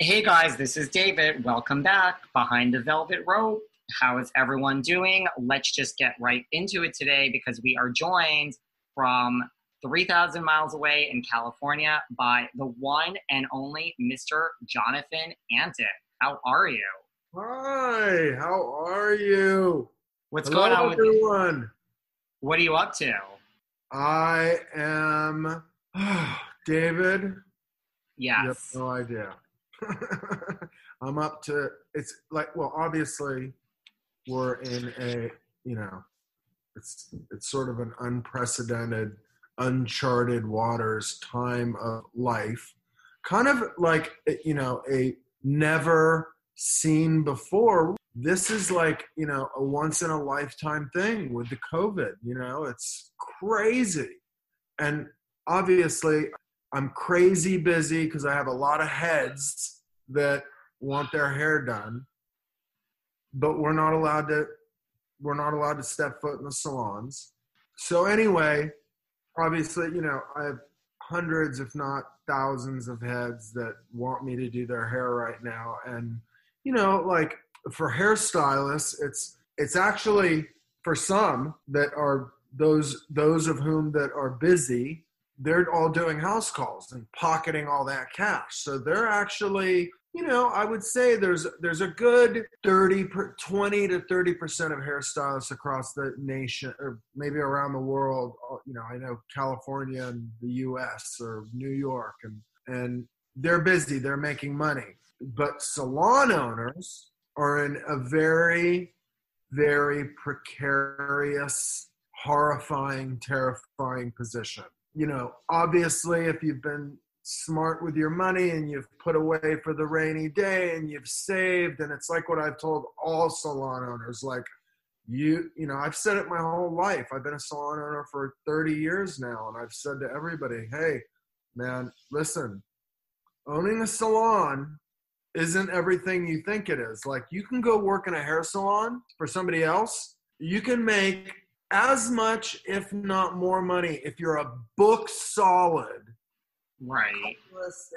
Hey guys, this is David. Welcome back behind the velvet rope. How is everyone doing? Let's just get right into it today because we are joined from 3,000 miles away in California by the one and only Mr. Jonathan Antin. How are you? Hi, how are you? What's Hello, going on with you? everyone? What are you up to? I am David. You have Yes. no idea. I'm up to it's like well, obviously we're in a you know it's it's sort of an unprecedented, uncharted waters time of life. Kind of like you know, a never seen before. This is like, you know, a once in a lifetime thing with the COVID, you know, it's crazy. And obviously, I'm crazy busy because I have a lot of heads that want their hair done, but we're not allowed to we're not allowed to step foot in the salons. So anyway, obviously, you know, I have hundreds, if not thousands, of heads that want me to do their hair right now, and you know, like for hairstylists, it's it's actually for some that are those those of whom that are busy they're all doing house calls and pocketing all that cash. So they're actually, you know, I would say there's there's a good 30 per, 20 to 30 percent of hairstylists across the nation or maybe around the world. uh, You know, I know California and the U.S. or New York, and and they're busy. They're making money, but salon owners are in a very very precarious, horrifying, terrifying position you know, obviously, if you've been smart with your money and you've put away for the rainy day and you've saved, and it's like what I've told all salon owners, like you, you know, I've said it my whole life. I've been a salon owner for 30 years now, and I've said to everybody, hey, man, listen, owning a salon isn't everything you think it is. Like, you can go work in a hair salon for somebody else, you can make as much, if not more money, if you're a book solid Right.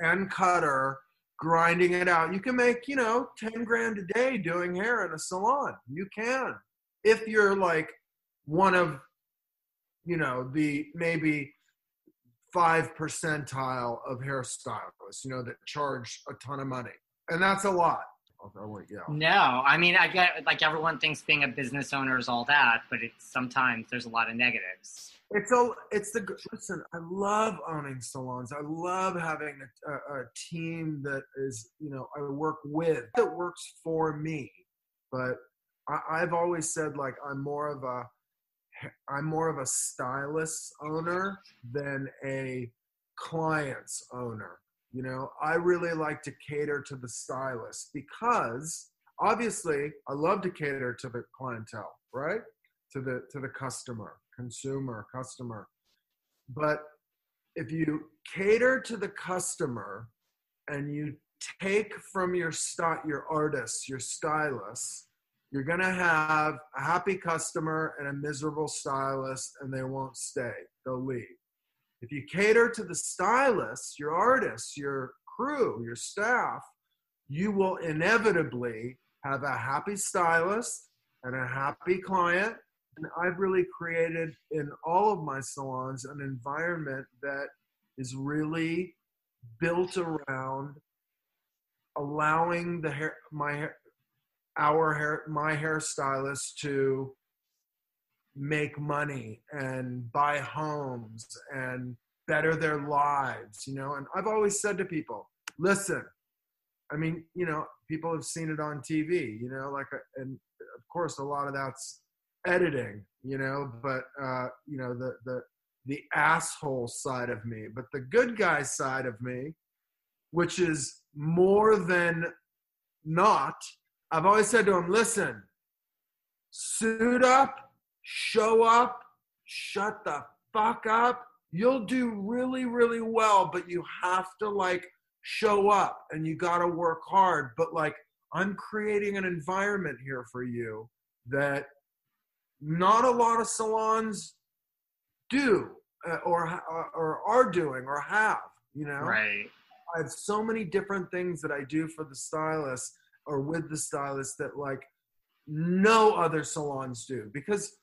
and cutter grinding it out. You can make, you know, 10 grand a day doing hair in a salon. You can. If you're like one of, you know, the maybe five percentile of hairstylists, you know, that charge a ton of money. And that's a lot. I. No, I mean, I get like everyone thinks being a business owner is all that, but it's sometimes there's a lot of negatives. it's a it's the listen i love owning salons i love having a, a, a, team that is you know i work with that works for me but I, i've always said like i'm more of a i'm more of a stylist owner than a client's owner you know i really like to cater to the stylist because obviously i love to cater to the clientele right to the to the customer consumer, customer. But if you cater to the customer and you take from your st- your artists, your stylists, you're going to have a happy customer and a miserable stylist and they won't stay. They'll leave. If you cater to the stylists, your artists, your crew, your staff, you will inevitably have a happy stylist and a happy client. And I've really created in all of my salons an environment that is really built around allowing the hair, my hair, our hair, my hairstylist to make money and buy homes and better their lives, you know. And I've always said to people, listen, I mean, you know, people have seen it on TV, you know, like, and of course, a lot of that's editing, you know, but uh, you know the the the asshole side of me, but the good guy side of me, which is more than not. I've always said to him, listen, suit up, show up, shut the fuck up. You'll do really, really well, but you have to like show up and you got to work hard. But like, I'm creating an environment here for you that not a lot of salons do uh, or uh, or are doing or have you know right i have so many different things that i do for the stylist or with the stylist that like no other salons do because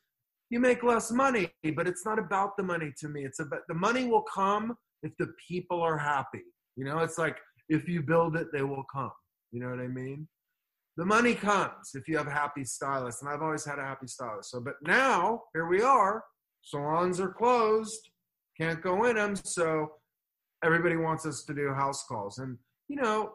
you make less money but it's not about the money to me it's about the money will come if the people are happy you know it's like if you build it they will come you know what i mean the money comes if you have happy stylists, And I've always had a happy stylist. So, but now here we are. Salons are closed, can't go in them. So everybody wants us to do house calls. And, you know,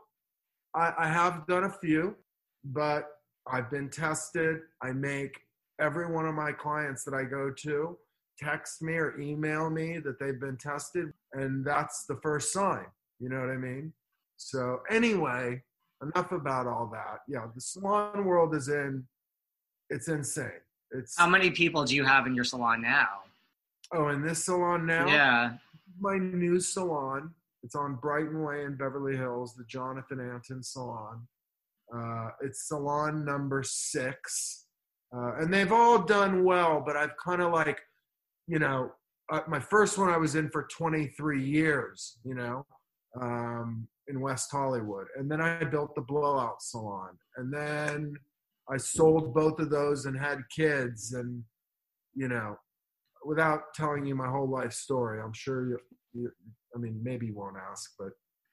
I, I have done a few, but I've been tested. I make every one of my clients that I go to text me or email me that they've been tested. And that's the first sign. You know what I mean? So, anyway, enough about all that. Yeah, the salon world is in, it's insane. It's how many people do you have in your salon now? Oh, in this salon now? Yeah, my new salon. It's on Brighton Way in Beverly Hills, the Jonathan Antin Salon. Uh, it's salon number six, uh, and they've all done well. But I've kind of like, you know, uh, my first one I was in for 23 years. You know, um, in West Hollywood. And then I built the Blowout Salon. And then I sold both of those and had kids. And, you know, without telling you my whole life story, I'm sure you, you I mean, maybe you won't ask, but.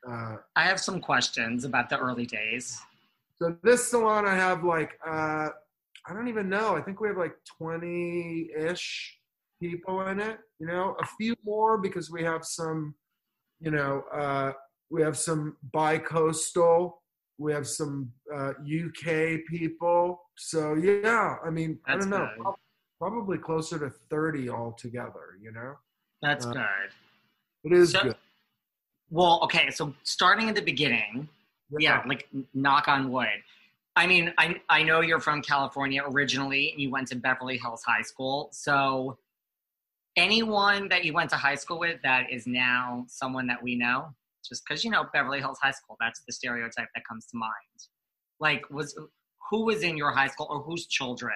Uh, I have some questions about the early days. So this salon, I have like, uh, I don't even know. I think we have like 20 ish people in it, you know, a few more because we have some, you know, uh, we have some bi-coastal. We have some uh, UK people. So yeah, I mean, That's I don't know, good. probably closer to thirty altogether. You know. That's uh, good. It is so, good. Well, okay, so starting at the beginning, yeah. yeah, like knock on wood. I mean, I I know you're from California originally, and you went to Beverly Hills High School. So, anyone that you went to high school with that is now someone that we know? just because you know Beverly Hills High School. That's the stereotype that comes to mind. Like, was who was in your high school or whose children?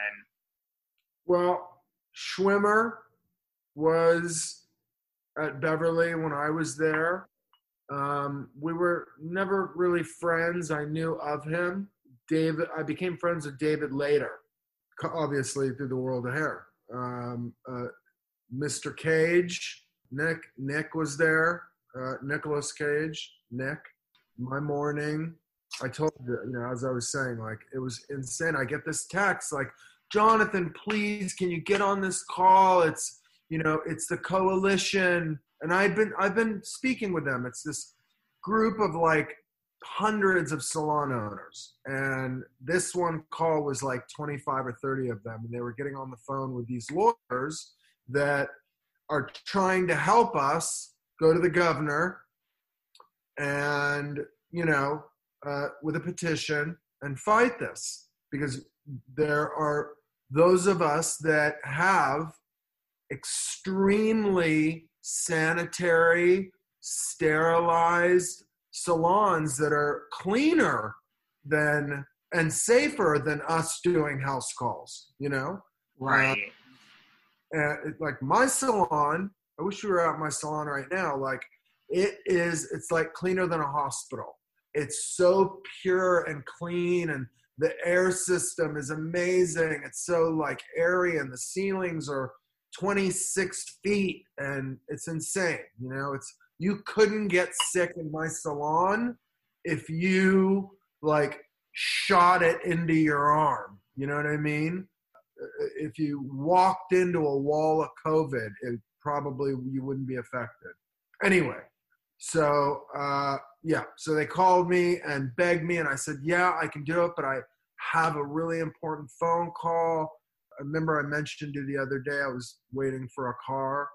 Well, Schwimmer was at Beverly when I was there. Um, we were never really friends. I knew of him. David, I became friends with David later, obviously through the world of hair. Um, uh, Mr. Cage, Nick, Nick was there uh, Nicolas Cage, Nick, my morning. I told you, you know, as I was saying, like it was insane. I get this text like, Jonathan, please, can you get on this call? It's you know, it's the coalition, and I've been I've been speaking with them. It's this group of like hundreds of salon owners, and this one call was like 25 or 30 of them, and they were getting on the phone with these lawyers that are trying to help us go to the governor and you know uh, with a petition and fight this. Because there are those of us that have extremely sanitary, sterilized salons that are cleaner than and safer than us doing house calls, you know? Right. Uh, and like my salon, I wish we were at my salon right now. Like it is, it's like cleaner than a hospital. It's so pure and clean and the air system is amazing. It's so like airy and the ceilings are 26 feet and it's insane. You know, it's you couldn't get sick in my salon if you like shot it into your arm. You know what I mean? If you walked into a wall of COVID, it probably you wouldn't be affected. Anyway, so uh, yeah, so they called me and begged me, and I said, yeah, I can do it, but I have a really important phone call. I remember I mentioned you the other day. I was waiting for a car.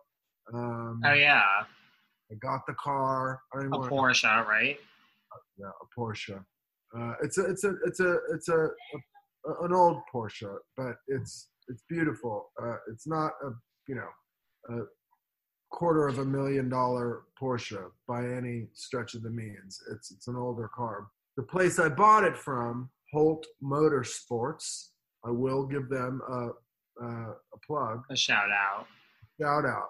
Um, oh yeah, I got the car. I a Porsche, right? yeah, a Porsche. Uh, it's a, it's a, it's a, it's a, a, an old Porsche, but it's, it's beautiful. Uh, it's not a, you know, a quarter of a million dollar Porsche by any stretch of the means. It's, it's an older car. The place I bought it from, Holt Motorsports, I will give them a, a, a plug. A shout out. Shout out.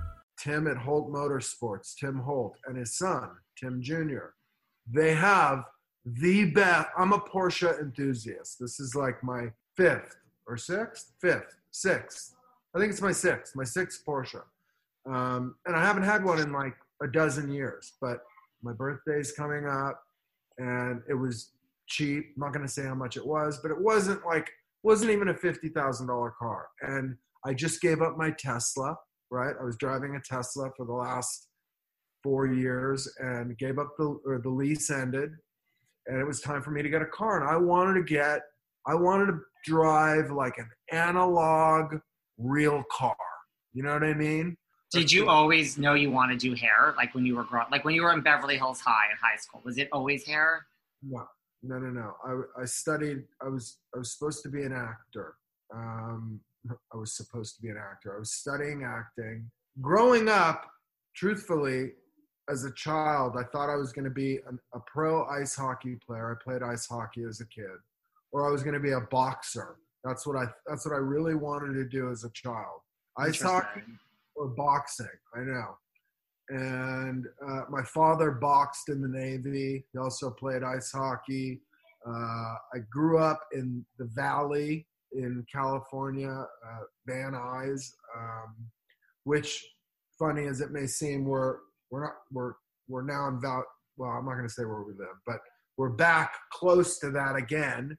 Tim at Holt Motorsports, Tim Holt, and his son, Tim Jr. They have the best. I'm a Porsche enthusiast. This is like my fifth or sixth, fifth, sixth. I think it's my sixth, my sixth Porsche. Um, and I haven't had one in like a dozen years, but my birthday's coming up and it was cheap. I'm not going to say how much it was, but it wasn't like, wasn't even a $50,000 car. And I just gave up my Tesla right? I was driving a Tesla for the last four years and gave up the or the lease ended, and it was time for me to get a car. And I wanted to get, I wanted to drive like an analog real car. You know what I mean? Did you always know you want to do hair? Like when you were growing, like when you were in Beverly Hills High in high school, was it always hair? No, no, no, no. I, I studied. I was I was supposed to be an actor. Um, I was supposed to be an actor. I was studying acting. Growing up, truthfully, as a child, I thought I was going to be an, a pro ice hockey player. I played ice hockey as a kid, or I was going to be a boxer. That's what I. That's what I really wanted to do as a child. Ice hockey or boxing. I know. And uh, my father boxed in the Navy. He also played ice hockey. Uh, I grew up in the Valley in California, uh, Van Nuys, um, which funny as it may seem, we're we're not we're we're now in Val. Well, I'm not going to say where we live, but we're back close to that again.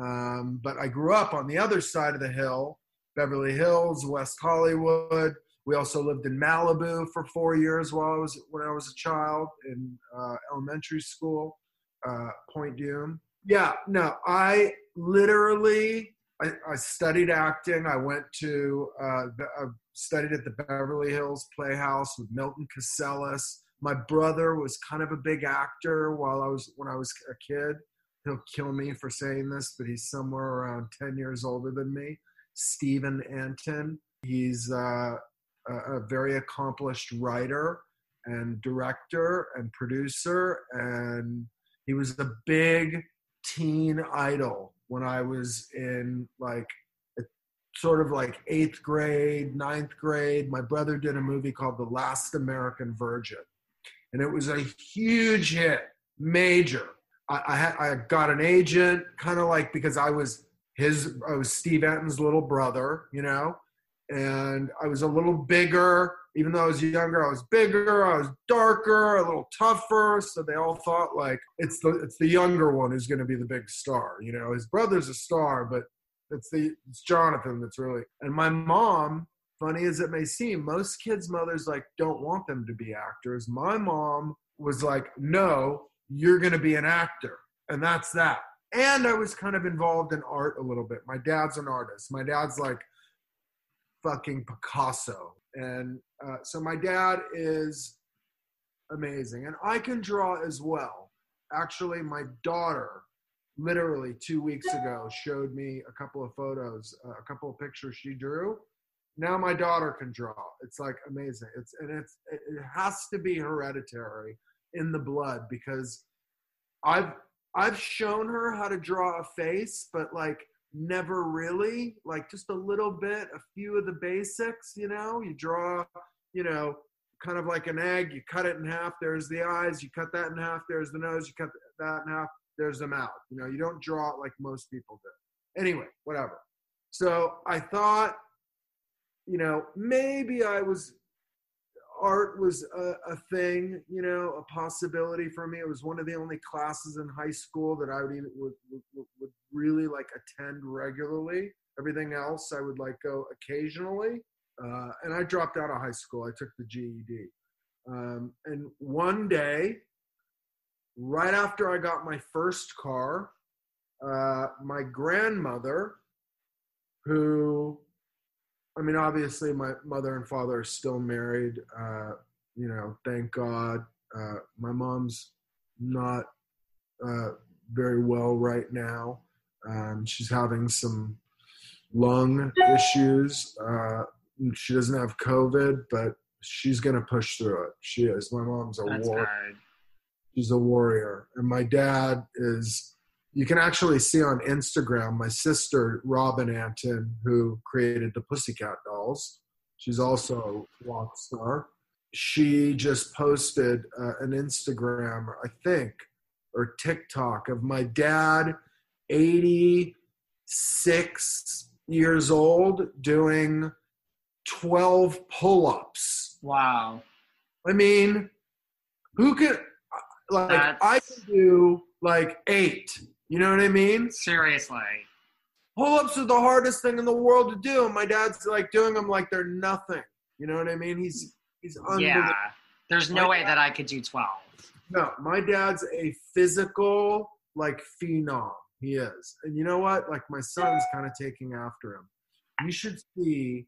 Um, but I grew up on the other side of the hill, Beverly Hills, West Hollywood. We also lived in Malibu for four years while I was when I was a child in uh, elementary school, uh, Point Dume. Yeah, no, I literally I, I studied acting. I went to uh, I studied at the Beverly Hills Playhouse with Milton Katselas. My brother was kind of a big actor while I was when I was a kid. He'll kill me for saying this, but he's somewhere around ten years older than me. Steven Antin. He's uh, a, a very accomplished writer and director and producer, and he was a big teen idol when I was in like sort of like eighth grade, ninth grade. My brother did a movie called The Last American Virgin, and it was a huge hit, major. I, I, had, I got an agent, kind of like because I was his, I was Steve Antin's little brother, you know, and I was a little bigger. Even though I was younger, I was bigger. I was darker, a little tougher. So they all thought like it's the it's the younger one who's going to be the big star. You know, his brother's a star, but it's the it's Jonathan that's really. And my mom, funny as it may seem, most kids' mothers like don't want them to be actors. My mom was like, no, you're going to be an actor, and that's that. And I was kind of involved in art a little bit. My dad's an artist. My dad's like fucking Picasso. And uh, so my dad is amazing. And I can draw as well. Actually, my daughter, literally two weeks ago, showed me a couple of photos, uh, a couple of pictures she drew. Now my daughter can draw. It's like amazing. It's and it's it has to be hereditary in the blood because I've I've shown her how to draw a face, but like never really like just a little bit a few of the basics you know? You draw you know kind of like an egg you cut it in half there's the eyes you cut that in half there's the nose you cut that in half there's the mouth you know? You don't draw it like most people do. Anyway whatever. So i thought you know maybe i was art was a, a, thing, you know, a possibility for me. It was one of the only classes in high school that I would even would, would, would really like attend regularly. Everything else I would like go occasionally. Uh, and I dropped out of high school. I took the GED. Um, and one day, right after I got my first car, uh, my grandmother, who I mean, obviously, my mother and father are still married. Uh, you know, thank God. Uh, my mom's not uh, very well right now. Um, she's having some lung issues. Uh, she doesn't have COVID, but she's gonna push through it. She is. My mom's a warrior. She's a warrior, and my dad is you can actually see on Instagram my sister Robin Antin, who created the Pussycat Dolls. She's also a rock star. She just posted uh, an Instagram, I think, or TikTok of my dad, 86 years old, doing 12 pull ups. Wow. I mean, who could, like, That's... I can do like eight you know what I mean? Seriously. Pull ups are the hardest thing in the world to do. And my dad's like doing them like they're nothing. You know what I mean? He's he's Yeah. There's no my way dad, that I could do 12. No, my dad's a physical like phenom. He is. And you know what? Like my son's kind of taking after him. You should see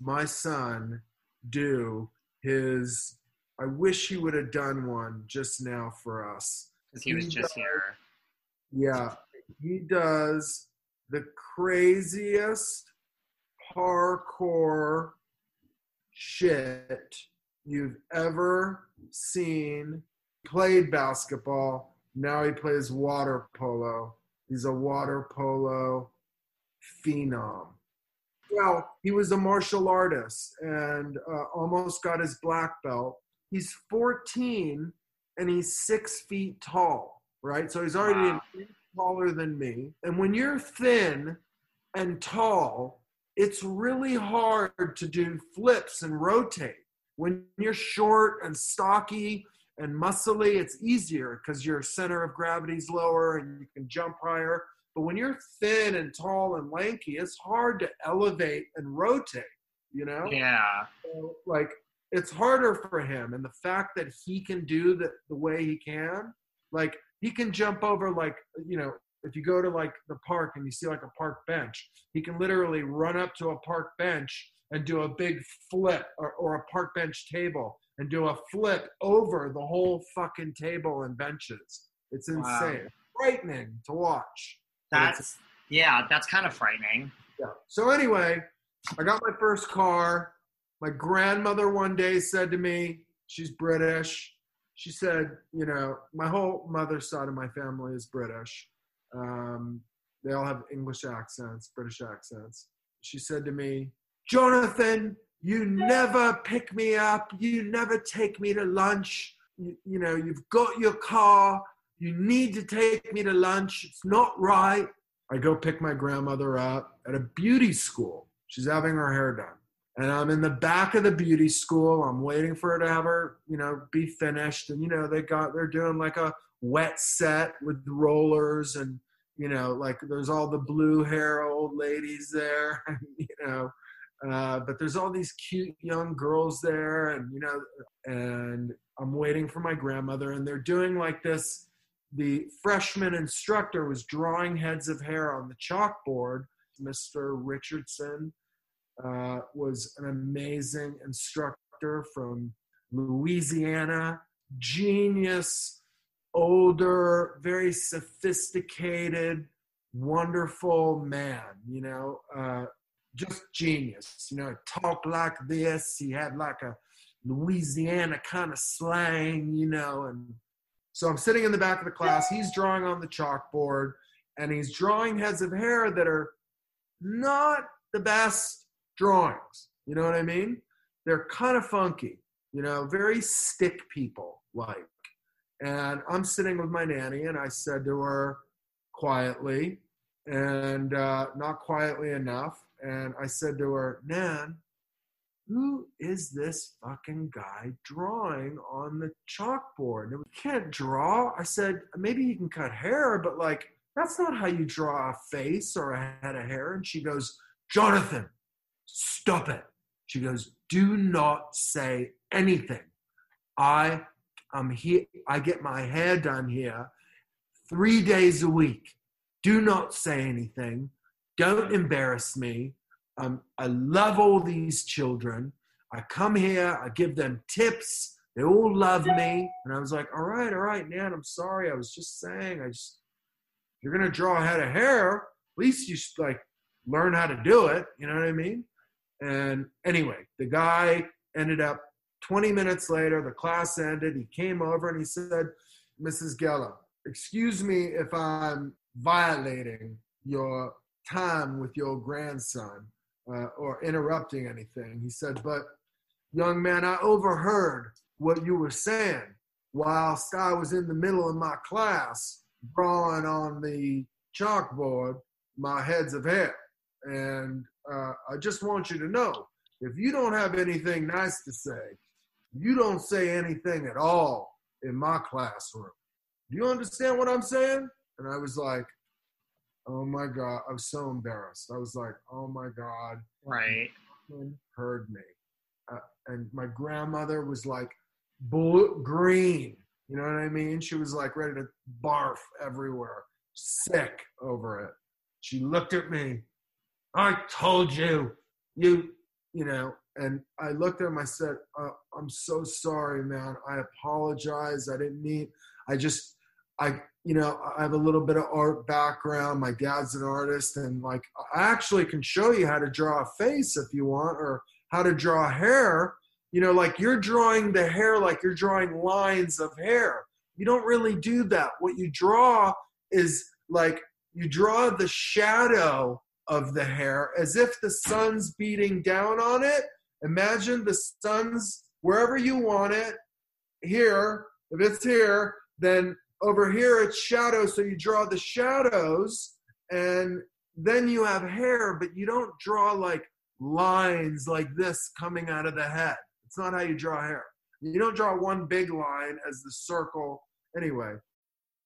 my son do his I wish he would have done one just now for us. Because he was he just does, here yeah, he does the craziest parkour shit you've ever seen. Played basketball. Now he plays water polo. He's a water polo phenom. Well, he was a martial artist and uh, almost got his black belt. He's 14 and he's six feet tall right? So he's already wow. taller than me. And when you're thin and tall, it's really hard to do flips and rotate. when you're short and stocky and muscly, it's easier because your center of gravity is lower and you can jump higher. But when you're thin and tall and lanky, it's hard to elevate and rotate, you know? Yeah. So, like, it's harder for him. And the fact that he can do the, the way he can, like, he can jump over, like, you know, if you go to like the park and you see like a park bench, he can literally run up to a park bench and do a big flip or, or a park bench table and do a flip over the whole fucking table and benches. It's insane. Wow. Frightening to watch. That's yeah, that's kind of frightening. yeah. So anyway, I got my first car. My grandmother one day said to me, she's British. She said, you know, my whole mother's side of my family is British. Um, they all have English accents, British accents. She said to me, Jonathan, you never pick me up. You never take me to lunch. You, you know, you've got your car. You need to take me to lunch. It's not right. I go pick my grandmother up at a beauty school. She's having her hair done. And I'm in the back of the beauty school. I'm waiting for her to have her, you know, be finished. And, you know, they got, they're doing like a wet set with rollers and, you know, like there's all the blue hair old ladies there, you know. Uh, but there's all these cute young girls there, and, you know, and I'm waiting for my grandmother, and they're doing like this the freshman instructor was drawing heads of hair on the chalkboard. Mr. Richardson uh, was an amazing instructor from Louisiana, genius, older, very sophisticated, wonderful man, you know, uh, just genius. You know, talk like this. He had like a Louisiana kind of slang, you know, and so I'm sitting in the back of the class. He's drawing on the chalkboard and he's drawing heads of hair that are not the best drawings. You know what I mean? They're kind of funky, you know, very stick people like. And I'm sitting with my nanny and I said to her quietly and uh, not quietly enough. And I said to her, Nan, who is this fucking guy drawing on the chalkboard? And we can't draw. I said, maybe he can cut hair, but like, that's not how you draw a face or a head of hair. And she goes, Jonathan, stop it. She goes, do not say anything. I am here. I get my hair done here three days a week. Do not say anything. Don't embarrass me. Um, I love all these children. I come here, I give them tips. They all love me. And I was like, all right, all right, Nan, I'm sorry. I was just saying, I just, you're going to draw a head of hair, at least you should like learn how to do it. You know what I mean? And anyway, the guy ended up 20 minutes later, the class ended. He came over and he said, Mrs. Geller, excuse me if I'm violating your time with your grandson uh, or interrupting anything. He said, But young man, I overheard what you were saying whilst I was in the middle of my class drawing on the chalkboard my heads of hair. And uh, I just want you to know if you don't have anything nice to say, you don't say anything at all in my classroom. Do you understand what I'm saying? And I was like, oh my God. I was so embarrassed. I was like, oh my God. Right. Heard me. Uh, and my grandmother was like blue, green. You know what I mean? She was like ready to barf everywhere, sick over it. She looked at me. I told you, you, you know, and I looked at him. I said, uh, I'm so sorry, man. I apologize. I didn't mean, I just, I, you know, I have a little bit of art background. My dad's an artist, and like, I actually can show you how to draw a face if you want, or how to draw hair. You know, like you're drawing the hair like you're drawing lines of hair. You don't really do that. What you draw is like you draw the shadow of the hair as if the sun's beating down on it. Imagine the sun's wherever you want it. Here, if it's here, then over here it's shadow, so you draw the shadows, and then you have hair, but you don't draw like lines like this coming out of the head. It's not how you draw hair. You don't draw one big line as the circle. Anyway,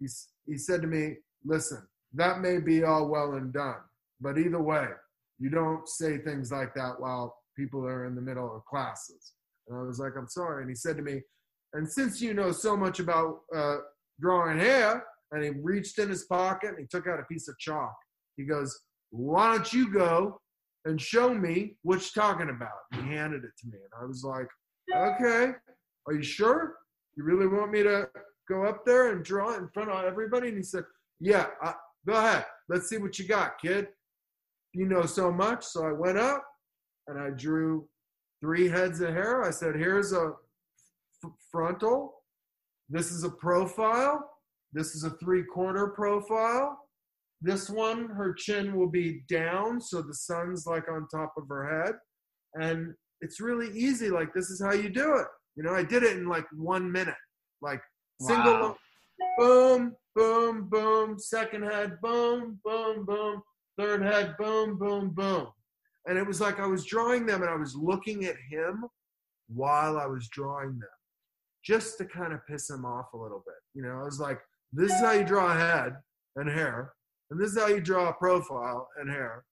He, he said to me, Listen, that may be all well and done, but either way, you don't say things like that while people are in the middle of classes. And I was like, I'm sorry. And he said to me, And since you know so much about uh, drawing hair, and he reached in his pocket and he took out a piece of chalk. He goes, Why don't you go and show me what you're talking about? And he handed it to me. And I was like, Okay, are you sure? You really want me to go up there and draw it in front of everybody? And he said, Yeah, go ahead. Let's see what you got, kid. You know so much. So I went up and I drew three heads of hair. I said, Here's a f- frontal. This is a profile. This is a three quarter profile. This one, her chin will be down, so the sun's like on top of her head. And it's really easy. Like, this is how you do it. You know, I did it in like one minute. Like, single, Wow. boom, boom, boom, second head, boom, boom, boom, third head, boom, boom, boom. And it was like I was drawing them and I was looking at him while I was drawing them just to kind of piss him off a little bit. You know, I was like, this is how you draw a head and hair, and this is how you draw a profile and hair,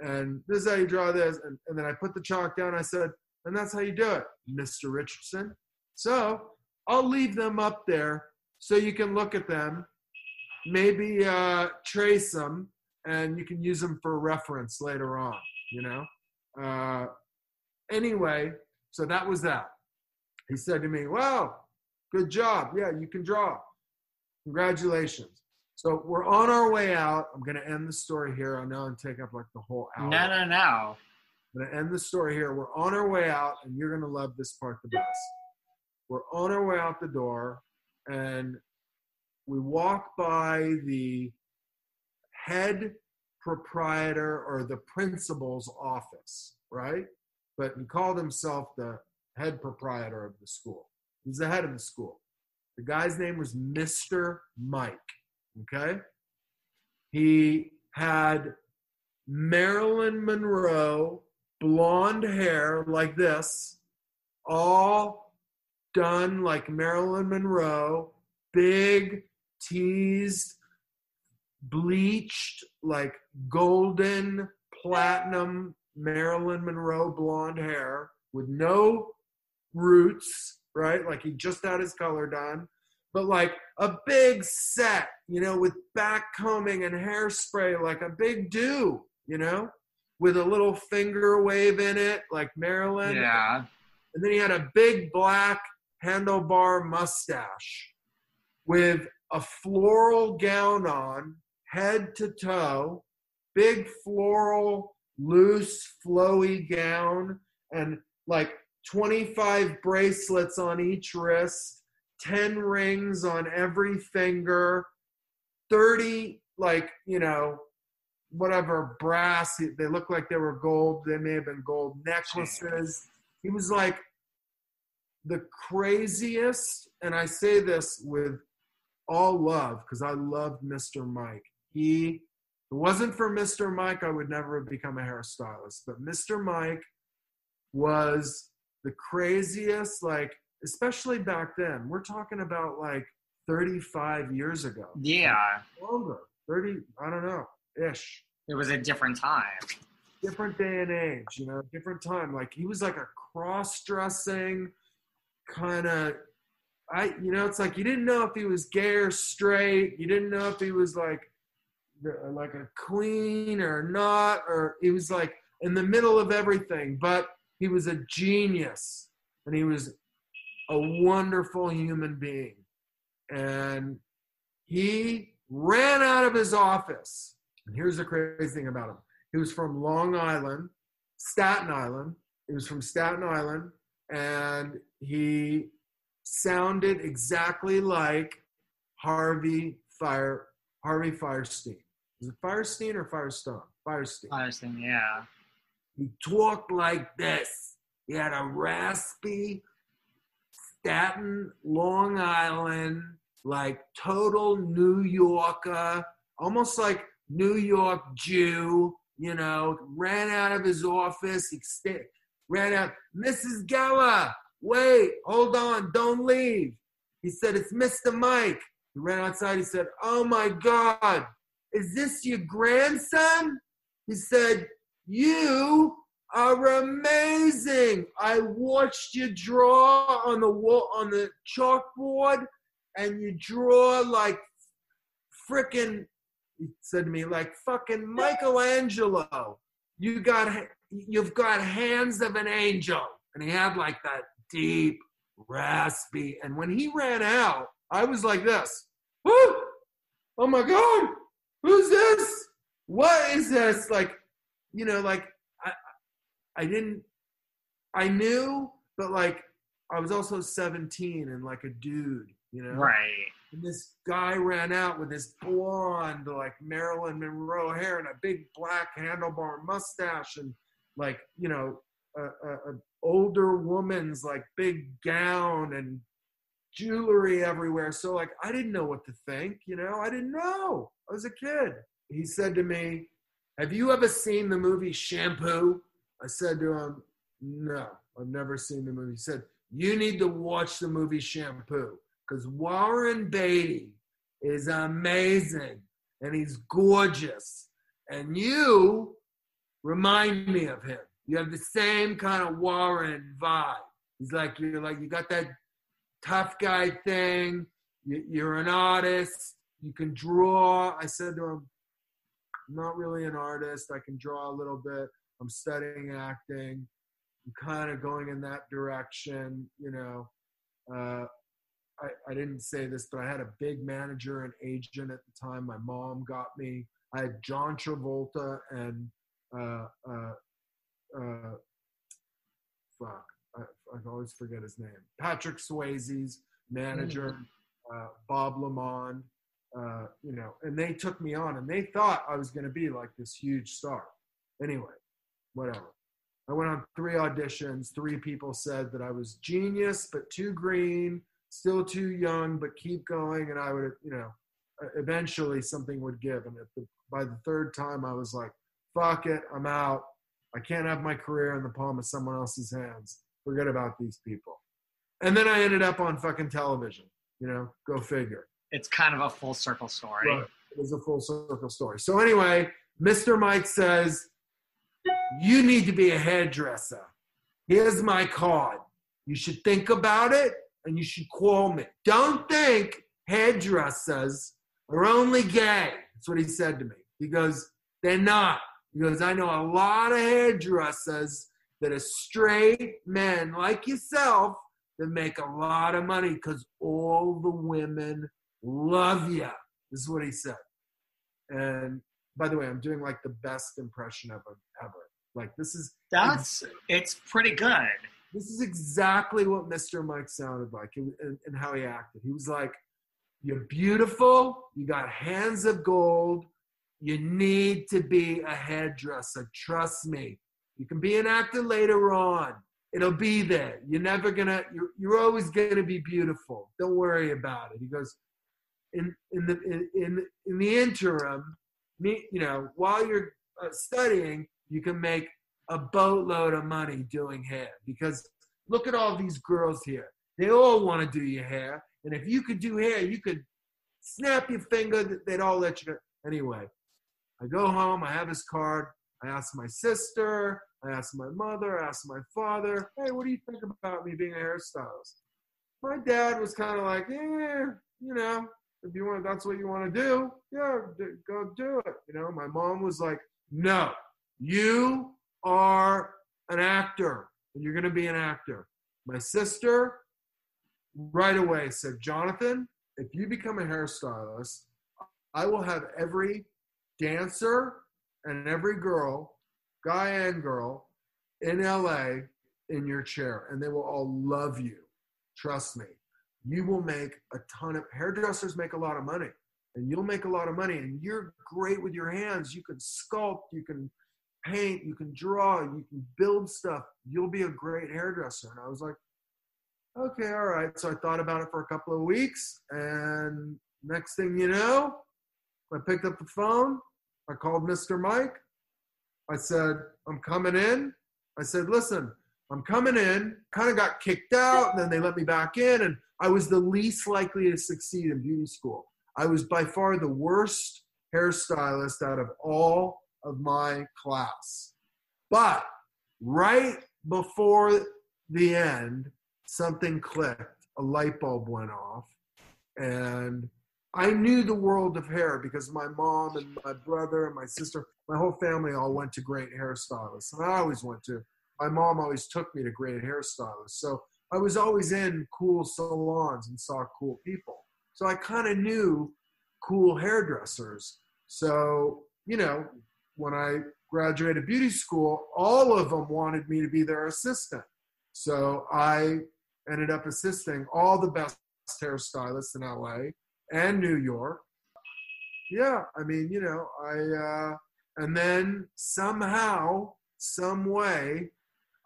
and this is how you draw this. And, and then I put the chalk down. I said, and that's how you do it, Mr. Richardson. So I'll leave them up there so you can look at them, maybe uh, trace them, and you can use them for reference later on, you know? Uh, anyway, so that was that. He said to me, Wow, good job. Yeah, you can draw. Congratulations. So we're on our way out. I'm going to end the story here. I know I'm taking up like the whole hour. No, no, no. I'm going to end the story here. We're on our way out, and you're going to love this part the best. We're on our way out the door, and we walk by the head proprietor or the principal's office, right? But he called himself the head proprietor of the school. He's the head of the school. The guy's name was Mr. Mike, okay? He had Marilyn Monroe blonde hair like this, all done like Marilyn Monroe, big, teased, bleached, like golden, platinum Marilyn Monroe blonde hair with no roots, right? Like he just had his color done, but like a big set, you know, with back combing and hairspray, like a big do, you know, with a little finger wave in it, like Marilyn. Yeah. And then he had a big black handlebar mustache with a floral gown on, head to toe, big floral, loose, flowy gown, and like 25 bracelets on each wrist, 10 rings on every finger, 30, like, you know, whatever brass, they look like they were gold, they may have been gold necklaces. He was like the craziest, and I say this with all love because I loved Mr. Mike. He, it wasn't for Mr. Mike, I would never have become a hairstylist. But Mr. Mike was the craziest, like, especially back then. We're talking about like 35 years ago. Yeah. Longer. 30, I don't know, ish. It was a different time. Different day and age, you know, different time. Like he was like a cross dressing kind of I you know, it's like you didn't know if he was gay or straight. You didn't know if he was like like a queen or not, or he was like in the middle of everything. But he was a genius, and he was a wonderful human being. And he ran out of his office. And here's the crazy thing about him: he was from Long Island, Staten Island. He was from Staten Island, and he sounded exactly like Harvey Fire Harvey Fierstein. Is it Firestein or Firestone? Firestein. Firestein, yeah. He talked like this. He had a raspy Staten, Long Island, like total New Yorker, almost like New York Jew, you know, ran out of his office, he st- ran out, Mrs. Gala, wait, hold on, don't leave. He said, it's Mr. Mike. He ran outside, he said, oh my God, is this your grandson? He said, you are amazing. I watched you draw on the wall on the chalkboard, and you draw like frickin' he said to me like fucking Michelangelo. You got you've got hands of an angel, and he had like that deep, raspy. And when he ran out, I was like this. Woo! Oh my god, who's this? What is this? Like, you know, like I, I didn't, I knew, but like I was also 17 and like a dude, you know? Right. And this guy ran out with this blonde, like Marilyn Monroe hair and a big black handlebar mustache and like, you know, a, a, a older woman's like big gown and jewelry everywhere. So like I didn't know what to think, you know? I didn't know. I was a kid. He said to me, Have you ever seen the movie Shampoo? I said to him, No, I've never seen the movie. He said, You need to watch the movie Shampoo because Warren Beatty is amazing and he's gorgeous. And you remind me of him. You have the same kind of Warren vibe. He's like, you're like, you got that tough guy thing. You, you're an artist. You can draw. I said to him, I'm not really an artist. I can draw a little bit. I'm studying acting. I'm kind of going in that direction, you know. Uh, I, I didn't say this, but I had a big manager and agent at the time. My mom got me. I had John Travolta and uh, uh, uh, fuck, I, I always forget his name. Patrick Swayze's manager, uh, Bob LeMond, uh, you know, and they took me on, and they thought I was going to be like this huge star. Anyway, whatever. I went on three auditions. Three people said that I was genius, but too green, still too young, but keep going. And I would, you know, eventually something would give. And the, by the third time, I was like, fuck it, I'm out. I can't have my career in the palm of someone else's hands. Forget about these people. And then I ended up on fucking television. You know, go figure. It's kind of a full circle story. Right. It was a full circle story. So anyway, Mr. Mike says, you need to be a hairdresser. Here's my card. You should think about it and you should call me. Don't think hairdressers are only gay. That's what he said to me. He goes, they're not. He goes, I know a lot of hairdressers that are straight men like yourself that make a lot of money because all the women love you. This is what he said. And by the way, I'm doing like the best impression of him ever. Like this is that's it's pretty good. This is exactly what Mr. Mike sounded like and, and, and how he acted. He was like, "You're beautiful. You got hands of gold. You need to be a hairdresser. Trust me. You can be an actor later on. It'll be there. You're never gonna. You're, you're always gonna be beautiful. Don't worry about it." He goes, "In in the in in, in the interim, me, you know, while you're uh, studying." you can make a boatload of money doing hair because look at all these girls here. They all want to do your hair. And if you could do hair, you could snap your finger, they'd all let you go. Anyway, I go home, I have his card. I ask my sister, I ask my mother, I ask my father, hey, what do you think about me being a hairstylist? My dad was kind of like, yeah, you know, if you want, that's what you want to do, yeah, go do it. You know, my mom was like, no, you are an actor and you're going to be an actor. My sister right away said, Jonathan, if you become a hairstylist, I will have every dancer and every girl, guy and girl, in LA in your chair and they will all love you. Trust me. You will make a ton of hairdressers make a lot of money and you'll make a lot of money and you're great with your hands. You can sculpt, you can paint, you can draw, you can build stuff. You'll be a great hairdresser. And I was like, okay, all right. So I thought about it for a couple of weeks and next thing you know, I picked up the phone. I called Mr. Mike. I said, I'm coming in. I said, listen, I'm coming in. Kind of got kicked out, and then they let me back in, and I was the least likely to succeed in beauty school. I was by far the worst hairstylist out of all of my class. But right before the end, something clicked. A light bulb went off, and I knew the world of hair because my mom and my brother and my sister, my whole family all went to great hairstylists. And I always went to, my mom always took me to great hairstylists. So I was always in cool salons and saw cool people. So I kind of knew cool hairdressers. So, you know, when I graduated beauty school, all of them wanted me to be their assistant. So I ended up assisting all the best hairstylists in LA and New York. Yeah, I mean, you know, I uh, and then somehow, some way,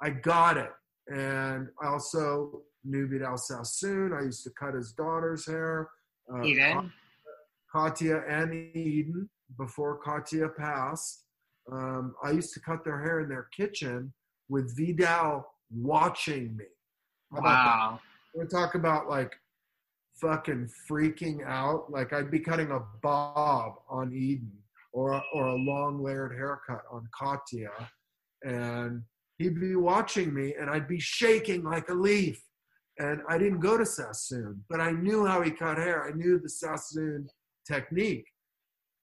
I got it, and I also knew Vidal Sassoon. I used to cut his daughter's hair. Uh, Eden, Catya and Eden before Catya passed. Um, I used to cut their hair in their kitchen with Vidal watching me. wow. We're talking about like fucking freaking out. Like I'd be cutting a bob on Eden or or a long layered haircut on Catya, and he'd be watching me, and I'd be shaking like a leaf. And I didn't go to Sassoon, but I knew how he cut hair. I knew the Sassoon technique.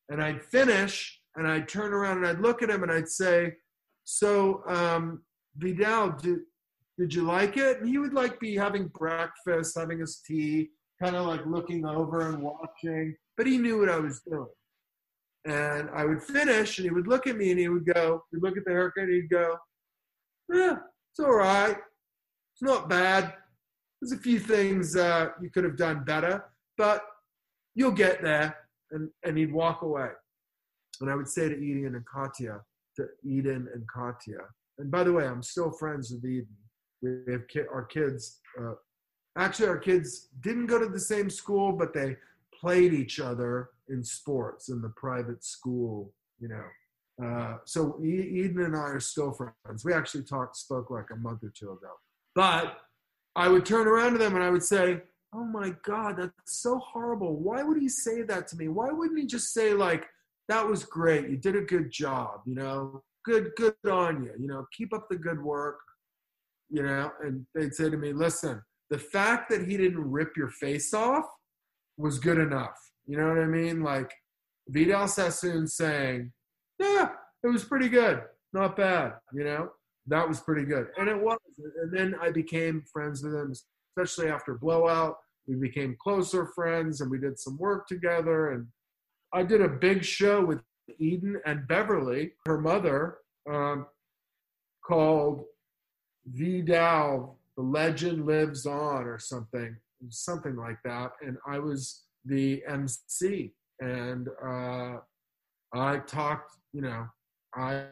And I'd finish, and I'd turn around and I'd look at him and I'd say, "So, um, Vidal, did did you like it?" And he would like be having breakfast, having his tea, kind of like looking over and watching, but he knew what I was doing. And I would finish, and he would look at me, and he would go, he'd look at the haircut, and he'd go, "Yeah, it's all right. It's not bad. There's a few things uh, you could have done better, but you'll get there." And and he'd walk away. And I would say to Eden and Catya, to Eden and Catya, and by the way, I'm still friends with Eden. We have ki- our kids. Uh, actually our kids didn't go to the same school but they played each other in sports in the private school you know. Uh, so eden and i are still friends. We actually talked spoke like a month or two ago. But i would turn around to them and i would say oh my god that's so horrible. Why would he say that to me? Why wouldn't he just say like that was great. You did a good job you know? Good good on you you know? Keep up the good work you know? And they'd say to me listen the fact that he didn't rip your face off was good enough. You know what I mean? Like Vidal Sassoon saying, "Yeah, it was pretty good, not bad." You know, that was pretty good, and it was. And then I became friends with him, especially after Blowout. We became closer friends, and we did some work together. And I did a big show with Eden and Beverly, her mother, um, called Vidal the legend lives on or something something like that. And i was the mc and uh, i talked you know i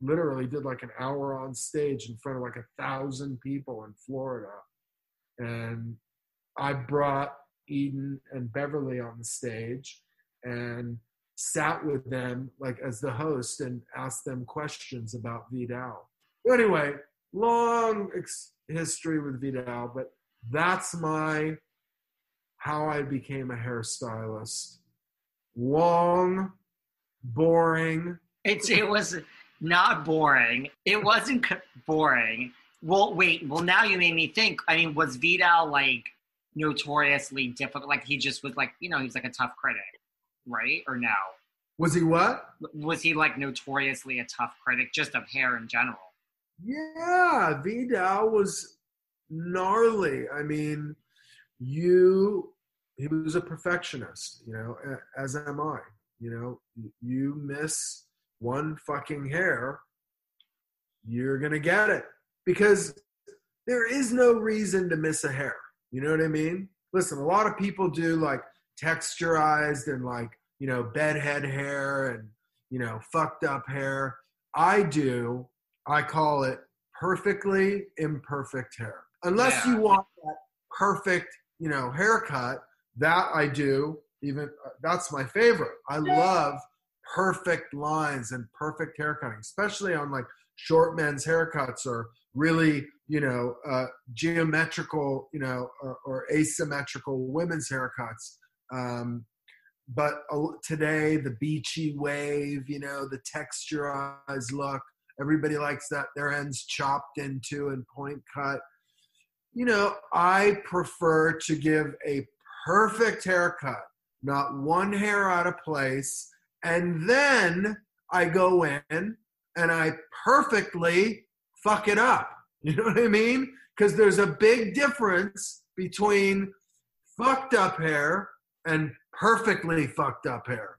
literally did like an hour on stage in front of like a thousand people in florida. And i brought eden and beverly on the stage and sat with them like as the host and asked them questions about vidal. Anyway long ex- history with Vidal, but that's my how I became a hairstylist. Long, boring. It's it was not boring. It wasn't boring. Well, wait. Well, now you made me think. I mean, was Vidal like notoriously difficult? Like he just was like you know he was like a tough critic, right? Or no? Was he what? Was he like notoriously a tough critic just of hair in general? Yeah, Vidal was gnarly. I mean, you, he was a perfectionist, you know, as am I. You know, you miss one fucking hair, you're going to get it. Because there is no reason to miss a hair. You know what I mean? Listen, a lot of people do like texturized and like, you know, bedhead hair and, you know, fucked up hair. I do, I call it perfectly imperfect hair. Unless Yeah. you want that perfect, you know, haircut, that I do. Even uh, that's my favorite. I love perfect lines and perfect hair cutting, especially on like short men's haircuts or really, you know, uh, geometrical, you know, or, or asymmetrical women's haircuts. Um, but uh, today, the beachy wave, you know, the texturized look, everybody likes that. Their ends chopped into and point cut. You know, I prefer to give a perfect haircut, not one hair out of place. And then I go in and I perfectly fuck it up. You know what I mean? Because there's a big difference between fucked up hair and perfectly fucked up hair.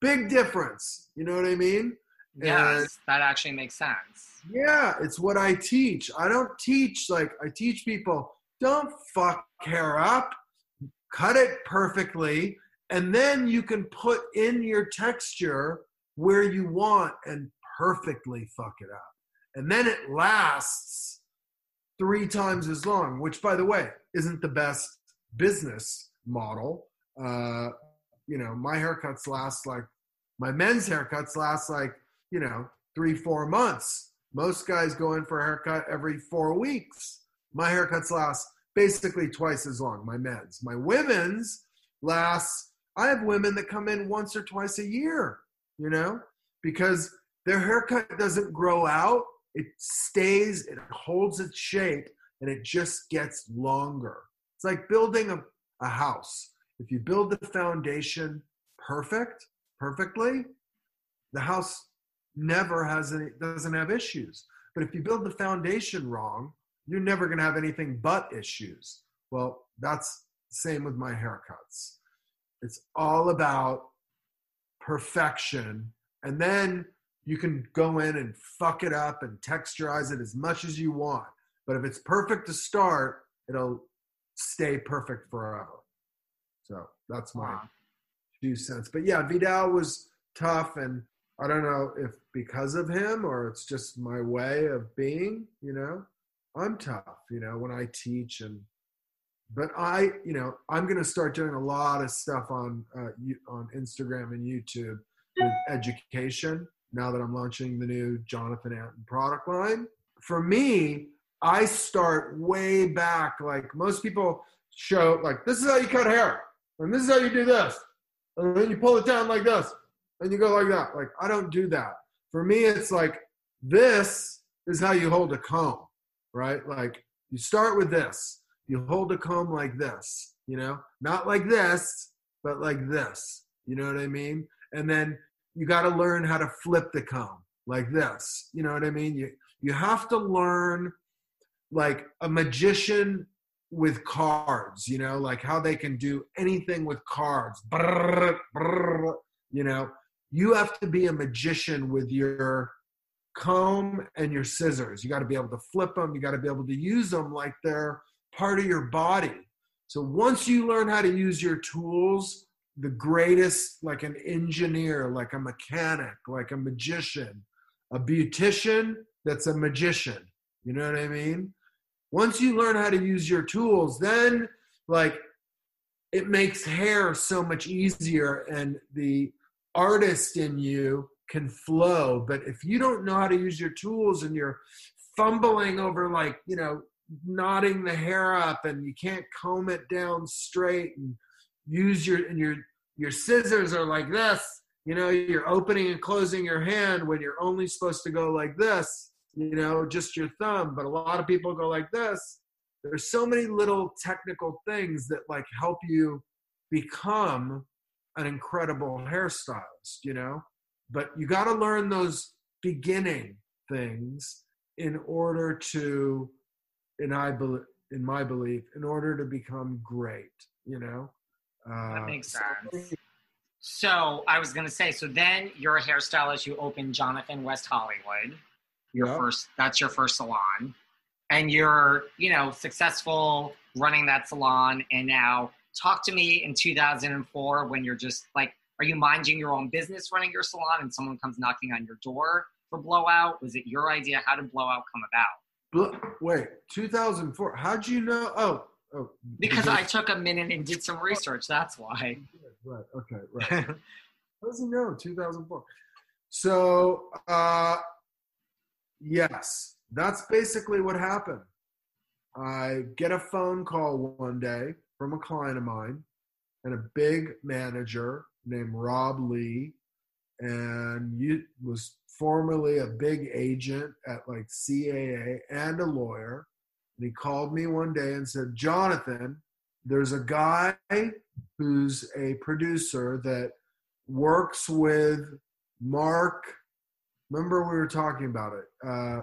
Big difference. You know what I mean? Yes, that actually makes sense. Yeah, it's what I teach. I don't teach like I teach people don't fuck hair up, cut it perfectly, and then you can put in your texture where you want and perfectly fuck it up. And then it lasts three times as long, which by the way, isn't the best business model. Uh, you know, my haircuts last like my men's haircuts last like, you know, three, four months. Most guys go in for a haircut every four weeks. My haircuts last basically twice as long, my men's. My women's lasts, I have women that come in once or twice a year, you know, because their haircut doesn't grow out. It stays, it holds its shape, and it just gets longer. It's like building a, a house. If you build the foundation perfect, perfectly, the house never has any doesn't have issues. But if you build the foundation wrong, you're never going to have anything but issues. Well, that's the same with my haircuts. It's all about perfection. And then you can go in and fuck it up and texturize it as much as you want. But if it's perfect to start, it'll stay perfect forever. So that's my Wow. two cents. But yeah, Vidal was tough, and I don't know if because of him or it's just my way of being. You know, I'm tough. You know, when I teach and. But I, you know, I'm going to start doing a lot of stuff on uh, on Instagram and YouTube with education now that I'm launching the new Jonathan Antin product line. For me, I start way back. Like most people show, like this is how you cut hair, and this is how you do this, and then you pull it down like this, and you go like that. Like I don't do that. For me, it's like this is how you hold a comb, right? Like you start with this. You hold a comb like this, you know, not like this, but like this. You know what I mean? And then you got to learn how to flip the comb like this. You know what I mean? You you have to learn like a magician with cards, you know, like how they can do anything with cards. You know, you have to be a magician with your comb and your scissors. You got to be able to flip them, you got to be able to use them like they're part of your body. So once you learn how to use your tools, the greatest, like an engineer, like a mechanic, like a magician, a beautician that's a magician. You know what I mean? Once you learn how to use your tools, then like it makes hair so much easier and the artist in you can flow. But if you don't know how to use your tools and you're fumbling over like, you know, knotting the hair up and you can't comb it down straight and use your and your your scissors are like this you know you're opening and closing your hand when you're only supposed to go like this you know just your thumb but a lot of people go like this there's so many little technical things that like help you become an incredible hairstylist you know but you got to learn those beginning things in order to in I bel in my belief, in order to become great, you know. Uh, That makes sense. So I was gonna say, so then you're a hairstylist. You open Jonathan West Hollywood. Your Yeah. first. That's your first salon. and you're, you know, successful running that salon. And now, talk to me in 2004 when you're just like, are you minding your own business running your salon and someone comes knocking on your door for Blowout? Was it your idea? How did Blowout come about? Wait, 2004. How'd you know? Oh, oh. Because I took a minute and did some research. That's why. Right. Okay. Right. How does he know? 2004. So, uh, yes, that's basically what happened. I get a phone call one day from a client of mine and a big manager named Rob Lee, and he was formerly a big agent at like CAA and a lawyer. And he called me one day and said, Jonathan, there's a guy who's a producer that works with Mark. Remember, we were talking about it. Uh,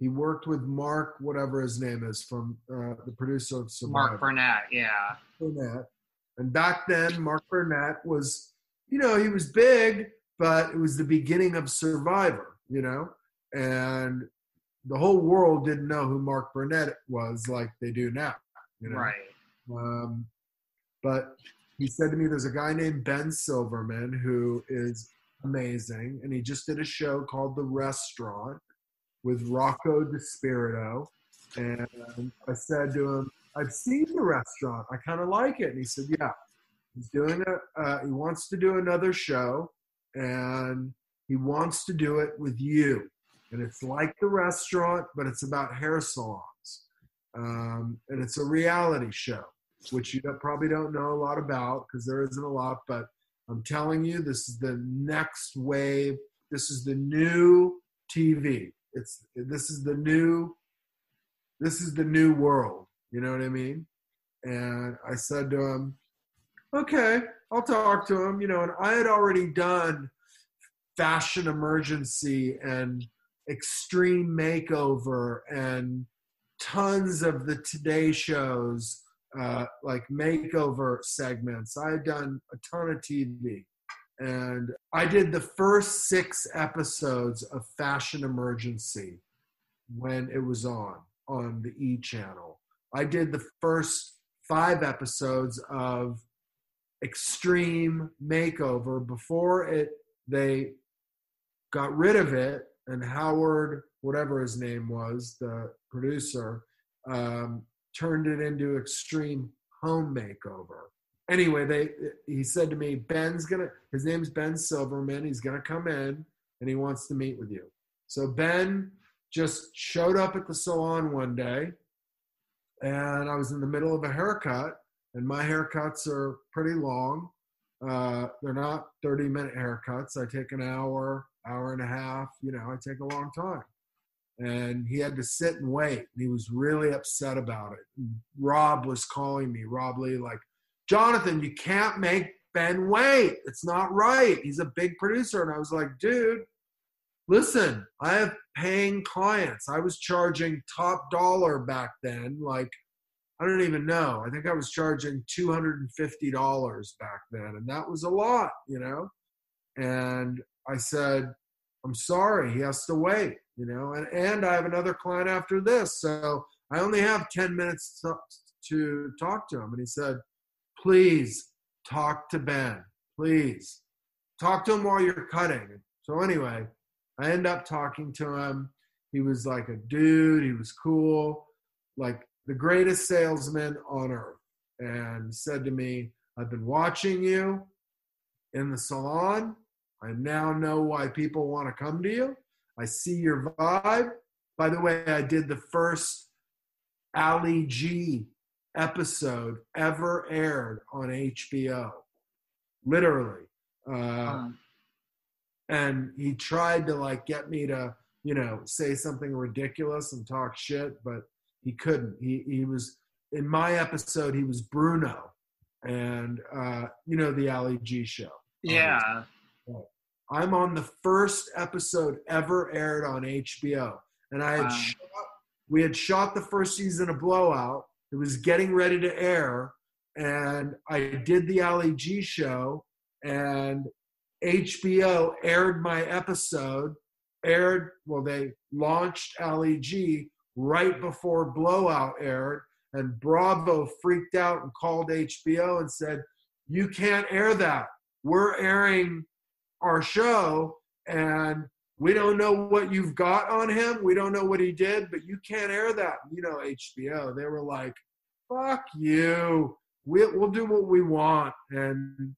he worked with Mark, whatever his name is, from uh, the producer of Survivor. Mark Burnett, yeah. Burnett. And back then, Mark Burnett was, you know, he was big, but it was the beginning of Survivor, you know? And the whole world didn't know who Mark Burnett was like they do now, you know? Right. Um, but he said to me, there's a guy named Ben Silverman who is amazing, and he just did a show called The Restaurant with Rocco DiSpirito. And I said to him, I've seen the restaurant. I kind of like it. And he said, Yeah. He's doing a. Uh, he wants to do another show, and he wants to do it with you. And it's like the restaurant, but it's about hair salons, um, and it's a reality show, which you probably don't know a lot about because there isn't a lot. But I'm telling you, this is the next wave. This is the new TV. It's this is the new. This is the new world. You know what I mean? And I said to him, okay, I'll talk to him, you know, and I had already done fashion emergency and extreme makeover and tons of the Today shows, uh, like makeover segments. I had done a ton of TV. And I did the first six episodes of Fashion Emergency when it was on, on the E channel. I did the first five episodes of extreme makeover before it they got rid of it and howard whatever his name was the producer um, turned it into extreme home makeover anyway they he said to me ben's gonna his name's ben silverman he's gonna come in and he wants to meet with you so ben just showed up at the salon one day and i was in the middle of a haircut and my haircuts are pretty long. Uh, they're not 30 minute haircuts. I take an hour, hour and a half. You know, I take a long time. And he had to sit and wait. And he was really upset about it. Rob was calling me, Rob Lee, like, Jonathan, you can't make Ben wait. It's not right. He's a big producer. And I was like, dude, listen, I have paying clients. I was charging top dollar back then. Like, I don't even know. I think I was charging $250 back then, and that was a lot, you know? And I said, I'm sorry, he has to wait, you know? And, and I have another client after this, so I only have 10 minutes to, to talk to him. And he said, please talk to Ben, please. Talk to him while you're cutting. So anyway, I end up talking to him. He was like a dude, he was cool. Like the greatest salesman on earth and said to me, I've been watching you in the salon. I now know why people want to come to you. I see your vibe. By the way, I did the first Ali G episode ever aired on HBO. Literally. Uh, and he tried to like get me to, you know, say something ridiculous and talk shit, but he couldn't. He he was in my episode. He was Bruno, and uh, you know the Ali G show. Yeah. I'm on the first episode ever aired on HBO, and I had Wow. shot, we had shot the first season of Blowout. It was getting ready to air, and I did the Ali G show, and HBO aired my episode. Aired well, they launched Ali G right before Blowout aired, and Bravo freaked out and called HBO and said, "You can't air that. We're airing our show, and we don't know what you've got on him. We don't know what he did, but you can't air that." You know, HBO. They were like, "Fuck you. We'll, we'll do what we want." And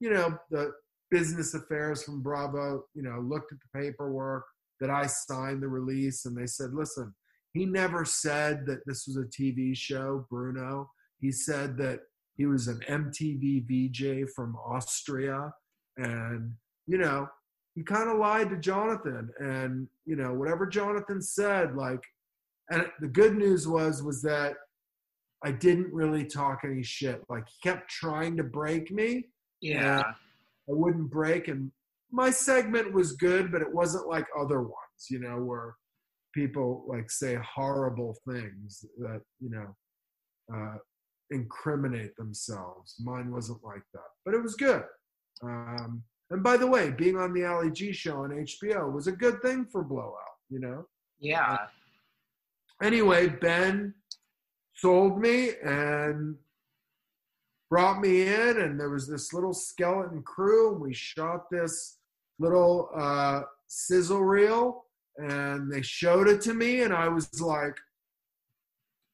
you know, the business affairs from Bravo, you know, looked at the paperwork that I signed the release, and they said, "Listen." He never said that this was a TV show, Bruno. He said that he was an MTV VJ from Austria. And, you know, he kind of lied to Jonathan. And, you know, whatever Jonathan said, like, and the good news was, was that I didn't really talk any shit. Like, he kept trying to break me. Yeah. I wouldn't break. And my segment was good, but it wasn't like other ones, you know, where people like say horrible things that you know uh, incriminate themselves. Mine wasn't like that, but it was good. Um, and by the way, being on the Ali G show on HBO was a good thing for Blowout. You know. Yeah. Anyway, Ben sold me and brought me in, and there was this little skeleton crew, and we shot this little uh, sizzle reel and they showed it to me and i was like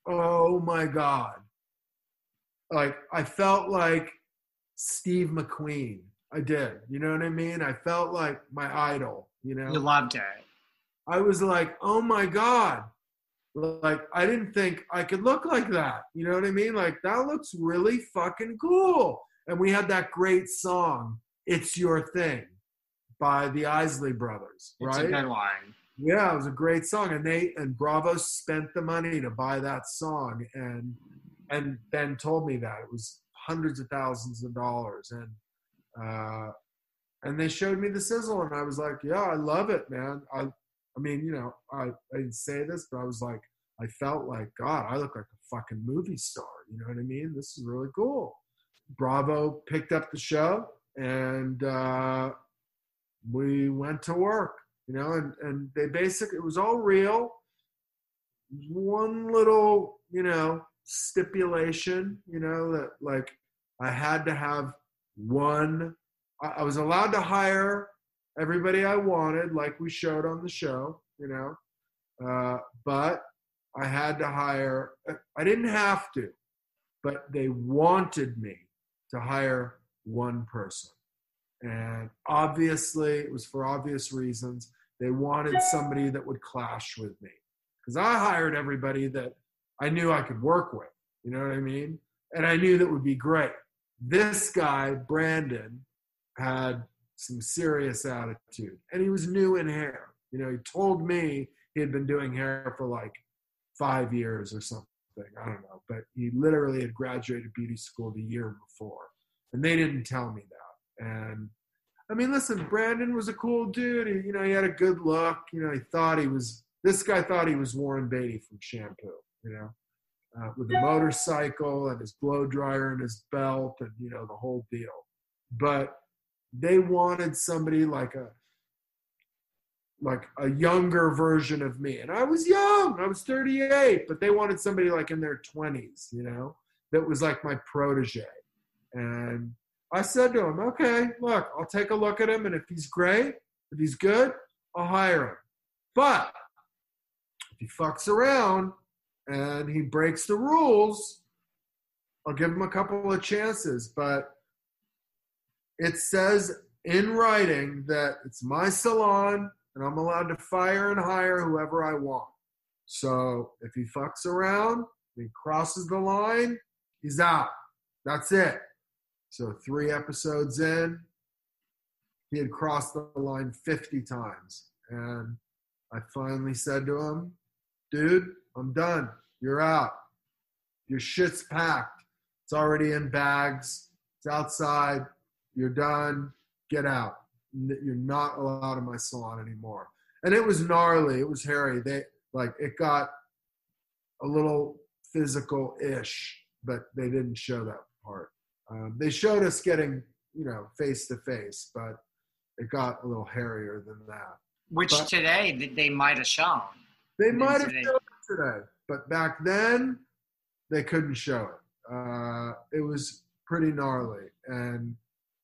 oh my god like i felt like steve mcqueen i did you know what i mean? I felt like my idol you know? You loved it. i was like oh my god. Like i didn't think i could look like that you know what i mean? Like that looks really fucking cool. And we had that great song it's your thing by the isley brothers It's right? a good one. yeah, it was a great song, and they and Bravo spent the money to buy that song, and and Ben told me that it was hundreds of thousands of dollars, and uh, and they showed me the sizzle, and I was like, yeah, I love it, man. I I mean, you know, I I didn't say this, but I was like, I felt like God, I look like a fucking movie star. You know what I mean? This is really cool. Bravo picked up the show, and uh, we went to work you know, and, and they basically, it was all real. One little, you know, stipulation, you know, that like I had to have one, I, was allowed to hire everybody I wanted, like we showed on the show, you know, uh, but I had to hire, I didn't have to, but they wanted me to hire one person. And obviously, it was for obvious reasons. They wanted somebody that would clash with me because I hired everybody that I knew I could work with. You know what I mean? And I knew that would be great. This guy, Brandon, had some serious attitude and he was new in hair. You know, he told me he had been doing hair for like five years or something. I don't know. But he literally had graduated beauty school the year before. And they didn't tell me that. And I mean, listen, Brandon was a cool dude. He, you know, he had a good look. You know, he thought he was, this guy thought he was Warren Beatty from Shampoo, you know, uh, with a motorcycle and his blow dryer and his belt and, you know, the whole deal. But they wanted somebody like a, like a younger version of me. And I was young, I was 38, but they wanted somebody like in their 20s, you know, that was like my protege. And I said to him, okay, look, I'll take a look at him, and if he's great, if he's good, I'll hire him. But if he fucks around and he breaks the rules, I'll give him a couple of chances. But it says in writing that it's my salon and I'm allowed to fire and hire whoever I want. So if he fucks around, he crosses the line, he's out. That's it. So three episodes in, he had crossed the line 50 times. And I finally said to him, dude, I'm done. You're out. Your shit's packed. It's already in bags. It's outside. You're done. Get out. You're not allowed in my salon anymore. And it was gnarly. It was hairy. They like it got a little physical ish, but they didn't show that part. Um, they showed us getting, you know, face to face, but it got a little hairier than that. Which But- today they might have shown. They might have shown yesterday, but back then they couldn't show it. Uh, it was pretty gnarly, and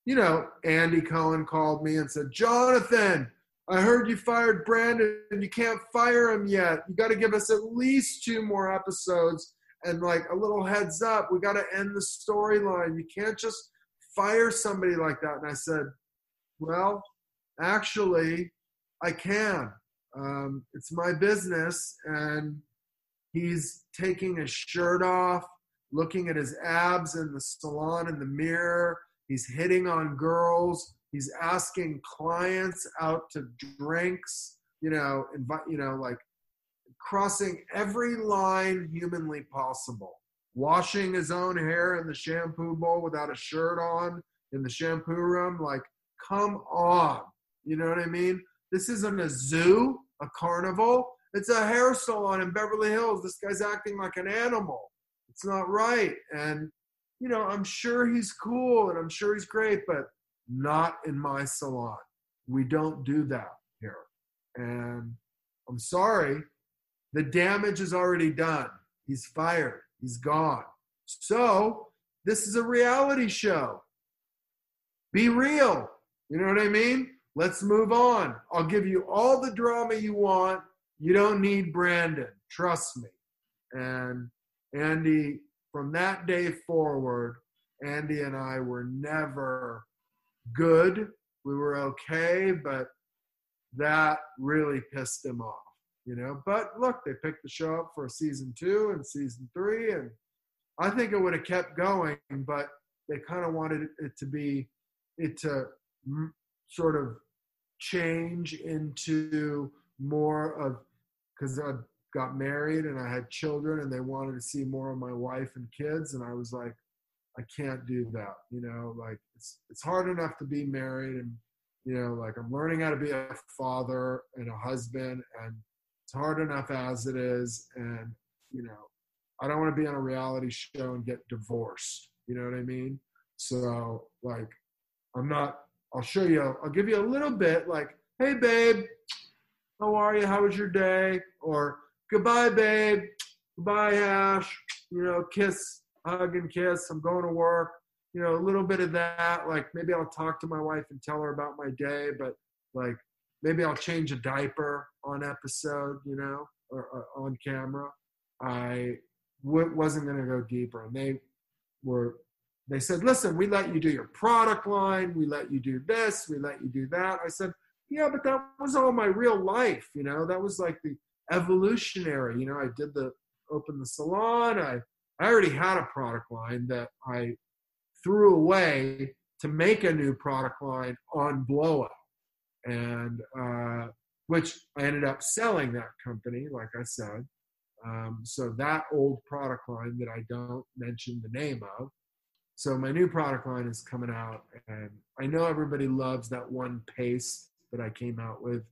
you know, Andy Cohen called me and said, "Jonathan, I heard you fired Brandon, and you can't fire him yet. You got to give us at least two more episodes." And like a little heads up, we got to end the storyline. You can't just fire somebody like that. And I said, well, actually, I can. Um, it's my business. And he's taking his shirt off, looking at his abs in the salon in the mirror. He's hitting on girls. He's asking clients out to drinks, you know, invite, you know, like crossing every line humanly possible. Washing his own hair in the shampoo bowl without a shirt on in the shampoo room. Like, come on. You know what I mean? This isn't a zoo, a carnival. It's a hair salon in Beverly Hills. This guy's acting like an animal. It's not right. And, you know, I'm sure he's cool and I'm sure he's great, but not in my salon. We don't do that here. And I'm sorry, the damage is already done. He's fired. He's gone. So this is a reality show. Be real. You know what I mean? Let's move on. I'll give you all the drama you want. You don't need Brandon. Trust me. And Andy, from that day forward, Andy and I were never good. We were okay, but that really pissed him off you know. But look, they picked the show up for season two and season three, and I think it would have kept going, but they kind of wanted it to be it to sort of change into more of because I got married and I had children, and they wanted to see more of my wife and kids, and I was like. I can't do that, you know. Like it's it's hard enough to be married, and you know, like I'm learning how to be a father and a husband, and it's hard enough as it is, and you know, I don't want to be on a reality show and get divorced. You know what I mean? So like, I'm not. I'll show you. I'll give you a little bit. Like, hey babe, how are you? How was your day? Or goodbye, babe. Goodbye, Ash. You know, kiss, hug, and kiss. I'm going to work. You know, a little bit of that. Like maybe I'll talk to my wife and tell her about my day, but like maybe I'll change a diaper on episode, you know, or, or on camera. I w- wasn't going to go deeper, and they were. They said, "Listen, we let you do your product line. We let you do this. We let you do that." I said, "Yeah, but that was all my real life. You know, that was like the evolutionary. You know, I did the open the salon. I I already had a product line that I threw away to make a new product line on blowout and uh, which I ended up selling that company, like I said. Um, so that old product line that I don't mention the name of. So my new product line is coming out, and I know everybody loves that one paste that I came out with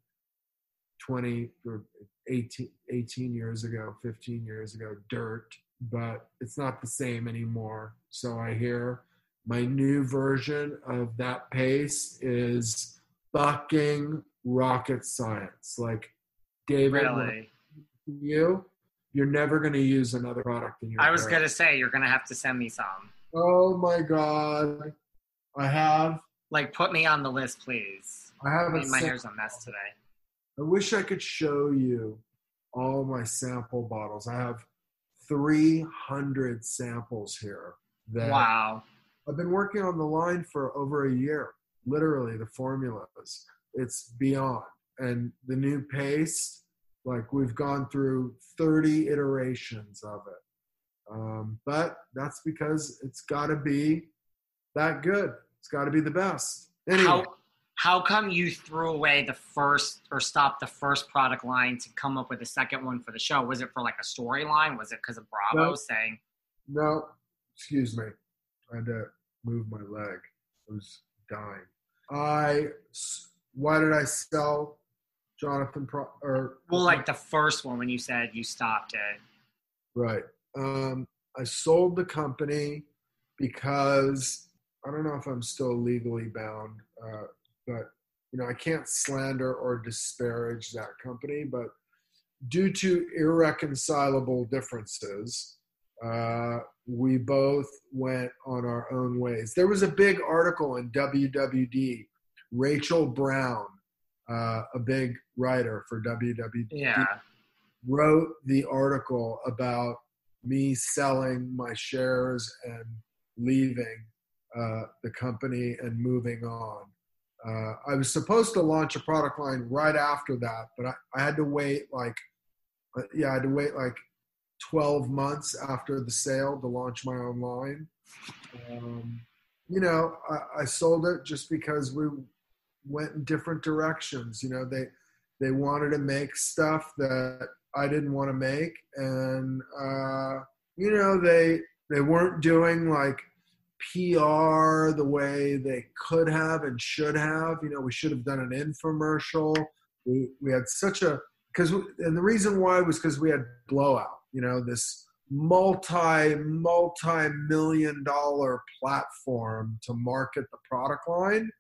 20 or 18, 18 years ago, 15 years ago, dirt, but it's not the same anymore. So I hear my new version of that pace is fucking rocket science. Like David, Really? you, you're never going to use another product in your. I was gonna say you're gonna have to send me some. Oh my god, I have. Like, put me on the list, please. I I have a mean, my hair's a mess today. I wish I could show you all my sample bottles. I have 300 samples here. That Wow. I've been working on the line for over a year. Literally, the formulas. It's beyond. And the new paste, like we've gone through 30 iterations of it. Um, but that's because it's got to be that good. It's got to be the best. Anyway, How how come you threw away the first or stopped the first product line to come up with the second one for the show? Was it for like a storyline? Was it because of Bravo No. saying no, excuse me. I had to move my leg. I was dying. I, why did I sell Jonathan Pro, or well, like the first one when you said you stopped it? Right. Um, I sold the company because I don't know if I'm still legally bound, uh, but you know I can't slander or disparage that company. But due to irreconcilable differences, uh, we both went on our own ways. There was a big article in WWD. Rachel Brown, uh, a big writer for WWD, Yeah. wrote the article about me selling my shares and leaving uh, the company and moving on. Uh, I was supposed to launch a product line right after that, but I, I had to wait like, uh, yeah, I had to wait like 12 months after the sale to launch my own line. Um, you know, I, I sold it just because we went in different directions. You know, they they wanted to make stuff that I didn't want to make, and uh, you know, they they weren't doing like PR the way they could have and should have. You know, we should have done an infomercial. We we had such a because and the reason why was because we had blowout. You know, this multi multi million dollar platform to market the product line,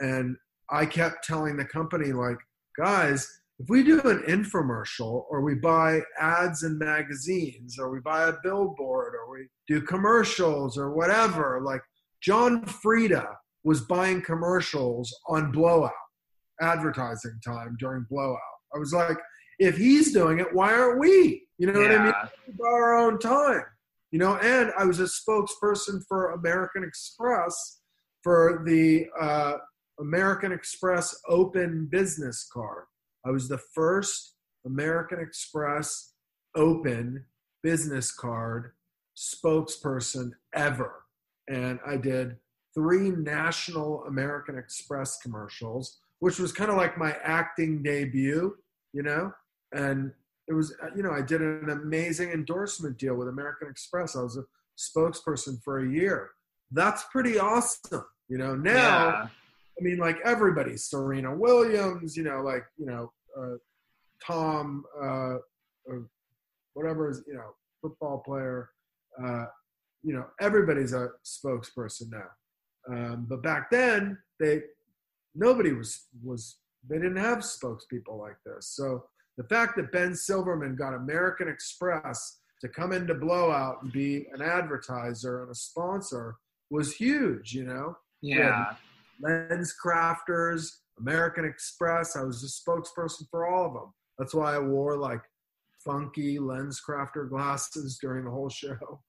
and I kept telling the company like, guys, if we do an infomercial or we buy ads in magazines or we buy a billboard or we do commercials or whatever, like John Frieda was buying commercials on blowout advertising time during blowout. I was like, if he's doing it, why aren't we? You know what I mean? Yeah. We buy our own time. You know, and I was a spokesperson for American Express for the uh, American Express Open Business Card. I was the first American Express Open Business Card spokesperson ever. And I did three national American Express commercials, which was kind of like my acting debut, you know? And it was, uh, you know, I did an amazing endorsement deal with American Express. I was a spokesperson for a year. That's pretty awesome, you know? Now, Yeah. I mean, like everybody, Serena Williams, you know, like you know, uh, Tom, uh, uh, whatever is, you know, football player. Uh, you know, everybody's a spokesperson now. Um, but back then, they nobody was was they didn't have spokespeople like this. So the fact that Ben Silverman got American Express to come into Blowout and be an advertiser and a sponsor was huge. You know, Yeah. Lens Crafters, American Express. I was a spokesperson for all of them. That's why I wore like funky lens crafter glasses during the whole show.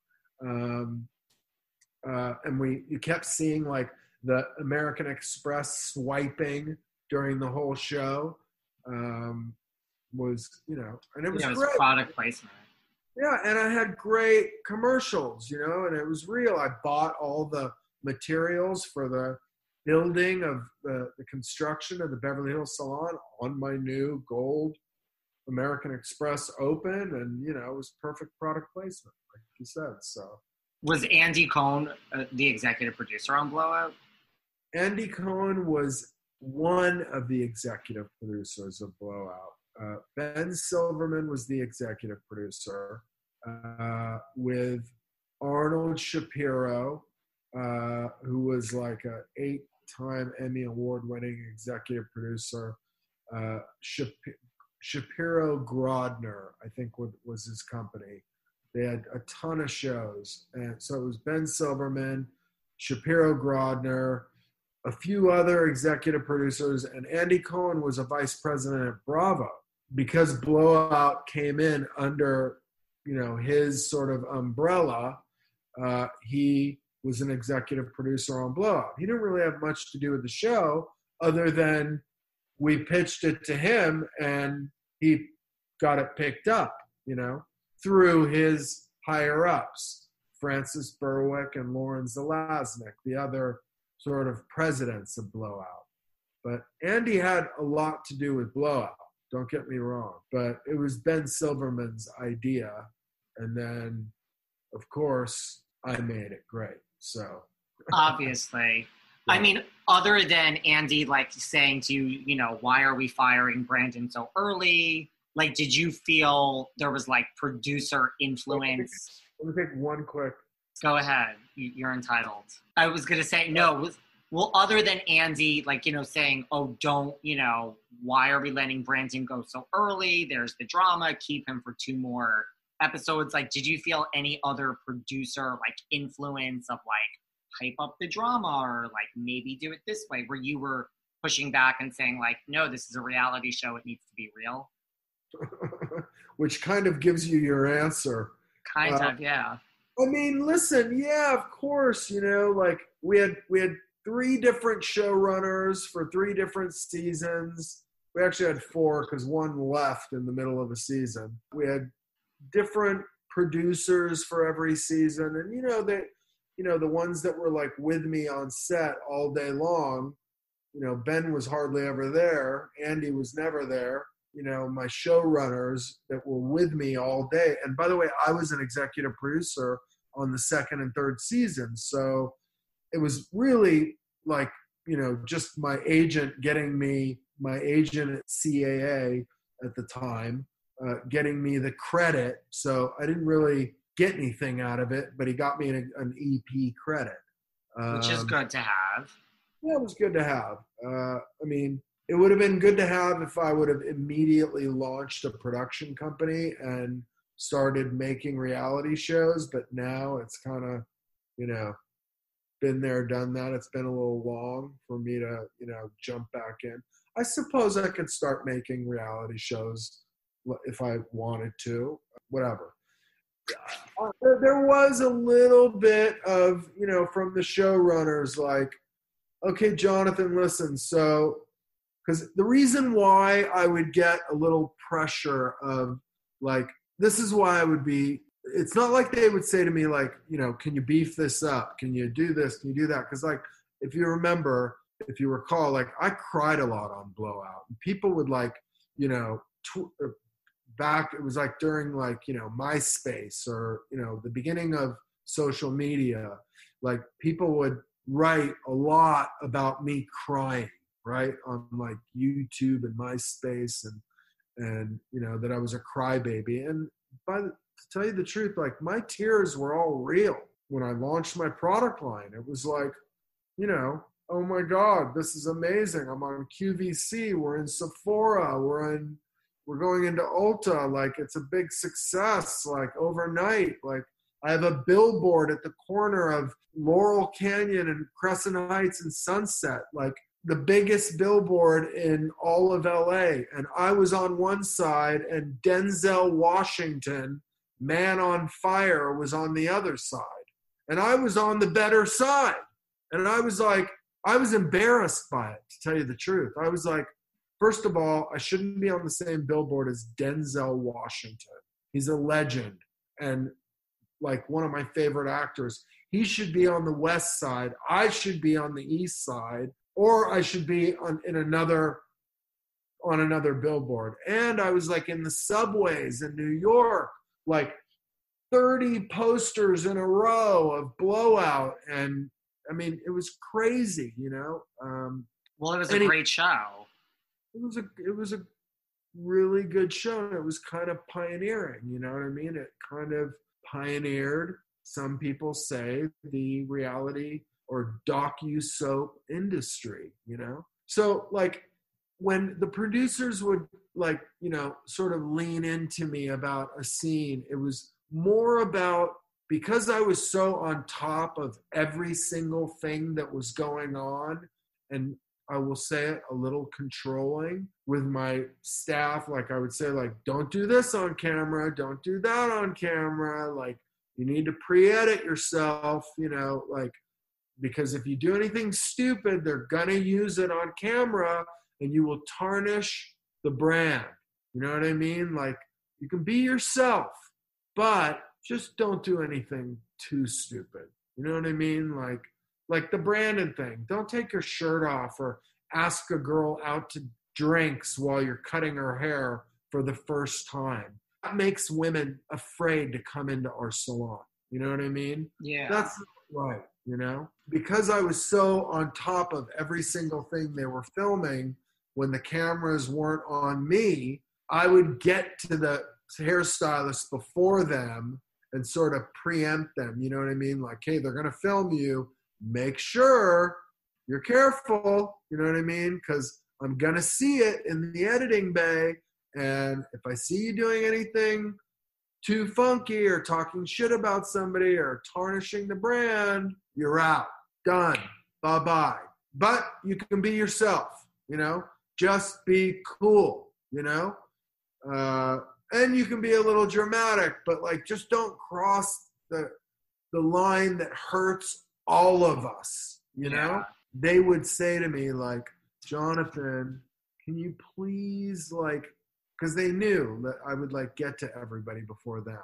Um, uh, and we you kept seeing like the American Express swiping during the whole show. Um, was you know, and it was Yeah, it was great. product placement. Yeah, and I had great commercials, you know, and it was real. I bought all the materials for the building of the, the construction of the Beverly Hills Salon on my new gold American Express Open, and you know, it was perfect product placement, like you said. So Was Andy Cohen uh, the executive producer on Blowout? Andy Cohen was one of the executive producers of Blowout. Uh, ben Silverman was the executive producer uh, with Arnold Shapiro, uh, who was like a eight-time Emmy award-winning executive producer. Uh, Shap- Shapiro Grodner, I think, was his company. They had a ton of shows, and so it was Ben Silverman, Shapiro Grodner, a few other executive producers, and Andy Cohen was a vice president at Bravo because Blowout came in under, you know, his sort of umbrella. Uh, he was an executive producer on Blowout. He didn't really have much to do with the show, other than we pitched it to him and he got it picked up, you know, through his higher ups, Frances Berwick and Lauren Zalaznick, the other sort of presidents of Blowout. But Andy had a lot to do with Blowout, don't get me wrong. But it was Ben Silverman's idea. And then, of course, I made it great. So, Obviously. I mean, other than Andy like saying to you, you know, why are we firing Brandon so early? Like, did you feel there was like producer influence? let me take one quick Go ahead. You- You're entitled. I was gonna say no. Uh, was Well, other than Andy, like, you know, saying, oh, don't, you know, why are we letting Brandon go so early? There's the drama, keep him for two more episodes. Like, did you feel any other producer, like, influence of, like, hype up the drama or, like, maybe do it this way, where you were pushing back and saying, like, no, this is a reality show, it needs to be real? Which kind of gives you your answer. Kind uh, of, yeah. I mean, listen, yeah, of course, you know, like we had we had three different showrunners for three different seasons. We actually had four because one left in the middle of a season. We had different producers for every season, and you know they, you know, the ones that were like with me on set all day long. You know, Ben was hardly ever there. Andy was never there. You know, my showrunners that were with me all day. And by the way, I was an executive producer on the second and third season, so it was really like you know just my agent getting me my agent at CAA at the time uh, getting me the credit. So I didn't really get anything out of it, but he got me an, an EP credit, um, which is um, good to have. Yeah, it was good to have. Uh, I mean, it would have been good to have if I would have immediately launched a production company and started making reality shows. But now it's kind of, you know, been there, done that. It's been a little long for me to, you know, jump back in. I suppose I could start making reality shows if I wanted to, whatever. Uh, there was a little bit of, you know, from the showrunners, like, okay, Jonathan, listen. So, because the reason why I would get a little pressure of, like, this is why I would be it's not like they would say to me like you know can you beef this up can you do this can you do that because like if you remember if you recall like i cried a lot on blowout people would like you know tw- uh, back it was like during like you know myspace or you know the beginning of social media like people would write a lot about me crying right on like youtube and myspace and and you know that i was a crybaby and by the to tell you the truth, like my tears were all real when I launched my product line. It was like, you know, oh my God, this is amazing. I'm on QVC, we're in Sephora, we're in we're going into Ulta, like it's a big success, like overnight. Like I have a billboard at the corner of Laurel Canyon and Crescent Heights and Sunset, like the biggest billboard in all of LA. And I was on one side, and Denzel Washington Man on Fire was on the other side. And I was on the better side. And I was like, I was embarrassed by it, to tell you the truth. I was like, first of all, I shouldn't be on the same billboard as Denzel Washington. He's a legend and like one of my favorite actors. He should be on the west side. I should be on the east side, or I should be on in another on another billboard. And I was like in the subways in New York like 30 posters in a row of blowout and i mean it was crazy you know um, well it was a great show it was a it was a really good show it was kind of pioneering you know what i mean? It kind of pioneered some people say the reality or docu soap industry you know? So like when the producers would like you know sort of lean into me about a scene it was more about because i was so on top of every single thing that was going on and i will say it a little controlling with my staff like i would say like don't do this on camera don't do that on camera like you need to pre-edit yourself you know like because if you do anything stupid they're gonna use it on camera and you will tarnish the brand. You know what I mean? Like you can be yourself, but just don't do anything too stupid. You know what I mean? Like like the Brandon thing. Don't take your shirt off or ask a girl out to drinks while you're cutting her hair for the first time. That makes women afraid to come into our salon. You know what I mean? Yeah. That's right, you know? Because I was so on top of every single thing they were filming, when the cameras weren't on me, I would get to the hairstylist before them and sort of preempt them. You know what I mean? Like, hey, they're going to film you. Make sure you're careful. You know what I mean? Because I'm gonna see it in the editing bay, and if I see you doing anything too funky or talking shit about somebody or tarnishing the brand, you're out. Done. Bye bye. But you can be yourself. You know, just be cool. You know, uh, and you can be a little dramatic, but like just don't cross the the line that hurts all of us. You know, they would say to me like, Jonathan, can you please like, because they knew that I would like get to everybody before them.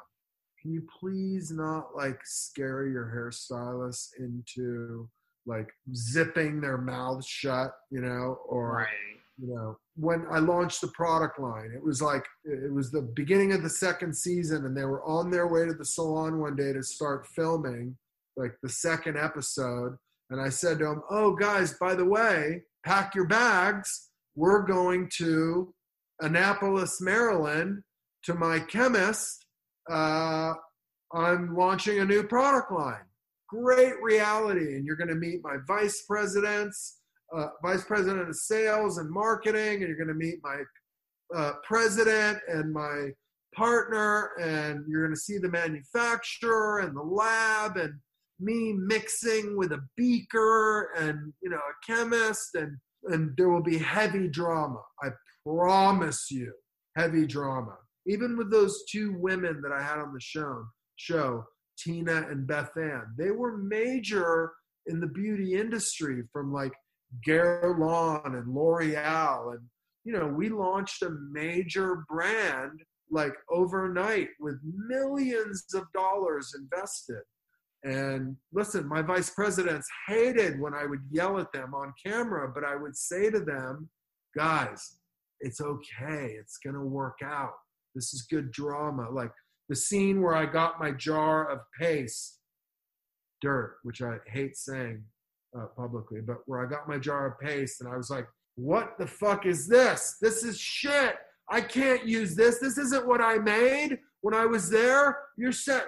Can you please not like scare your hairstylist into like zipping their mouths shut, you know, or Right. you know, when I launched the product line, it was like it was the beginning of the second season, and they were on their way to the salon one day to start filming like the second episode. And I said to them, "Oh, guys, by the way, pack your bags. We're going to Annapolis, Maryland, to my chemist. Uh, I'm launching a new product line. Great reality, and you're going to meet my vice presidents." uh, vice president of sales and marketing, and you're going to meet my uh, president and my partner, and you're going to see the manufacturer and the lab, and me mixing with a beaker and you know a chemist, and and there will be heavy drama. I promise you, heavy drama. Even with those two women that I had on the show, show Tina and Beth Ann, they were major in the beauty industry from like Guerlain and L'Oreal. And, you know, we launched a major brand like overnight with millions of dollars invested. And listen, my vice presidents hated when I would yell at them on camera, but I would say to them, guys, it's okay. It's going to work out. This is good drama. Like the scene where I got my jar of paste, dirt, which I hate saying uh, publicly, but where I got my jar of paste and I was like, what the fuck is this? This is shit. I can't use this. This isn't what I made when I was there. You're set.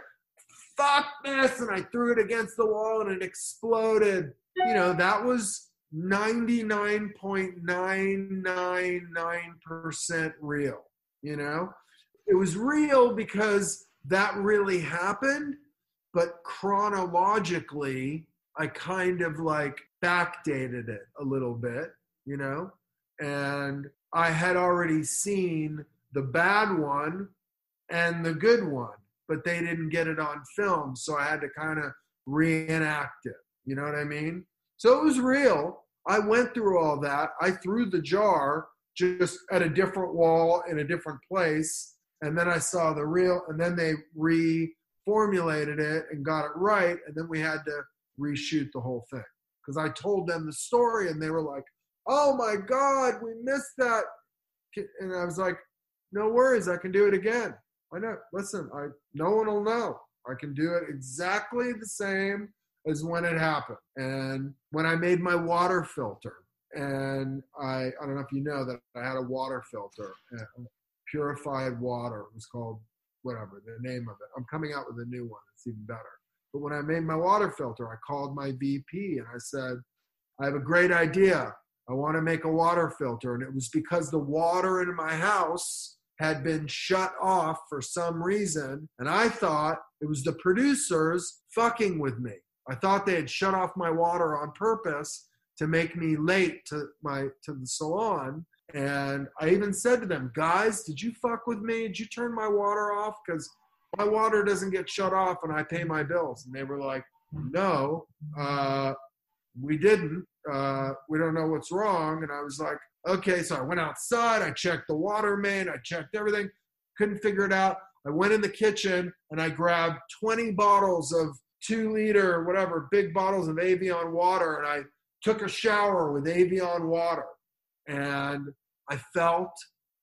Fuck this. And I threw it against the wall and it exploded. You know, that was 99.999% real. You know, it was real because that really happened, but chronologically, I kind of like backdated it a little bit, you know, and I had already seen the bad one and the good one, but they didn't get it on film. So I had to kind of reenact it. You know what I mean? So it was real. I went through all that. I threw the jar just at a different wall in a different place. And then I saw the real, and then they reformulated it and got it right. And then we had to reshoot the whole thing because I told them the story and they were like, "Oh my God, we missed that," and I was like, "No worries, I can do it again. Why not? Listen, I no one will know. I can do it exactly the same as when it happened. And when I made my water filter, and I I don't know if you know that I had a water filter, purified water it was called whatever the name of it. I'm coming out with a new one. It's even better. But when I made my water filter, I called my VP and I said, I have a great idea. I want to make a water filter. And it was because the water in my house had been shut off for some reason. And I thought it was the producers fucking with me. I thought they had shut off my water on purpose to make me late to my to the salon. And I even said to them, guys, did you fuck with me? Did you turn my water off? Because my water doesn't get shut off and I pay my bills. And they were like, no, uh, we didn't. Uh, we don't know what's wrong. And I was like, okay. So I went outside. I checked the water main. I checked everything. Couldn't figure it out. I went in the kitchen and I grabbed 20 bottles of two liter, whatever, big bottles of Evian water. And I took a shower with Evian water. And I felt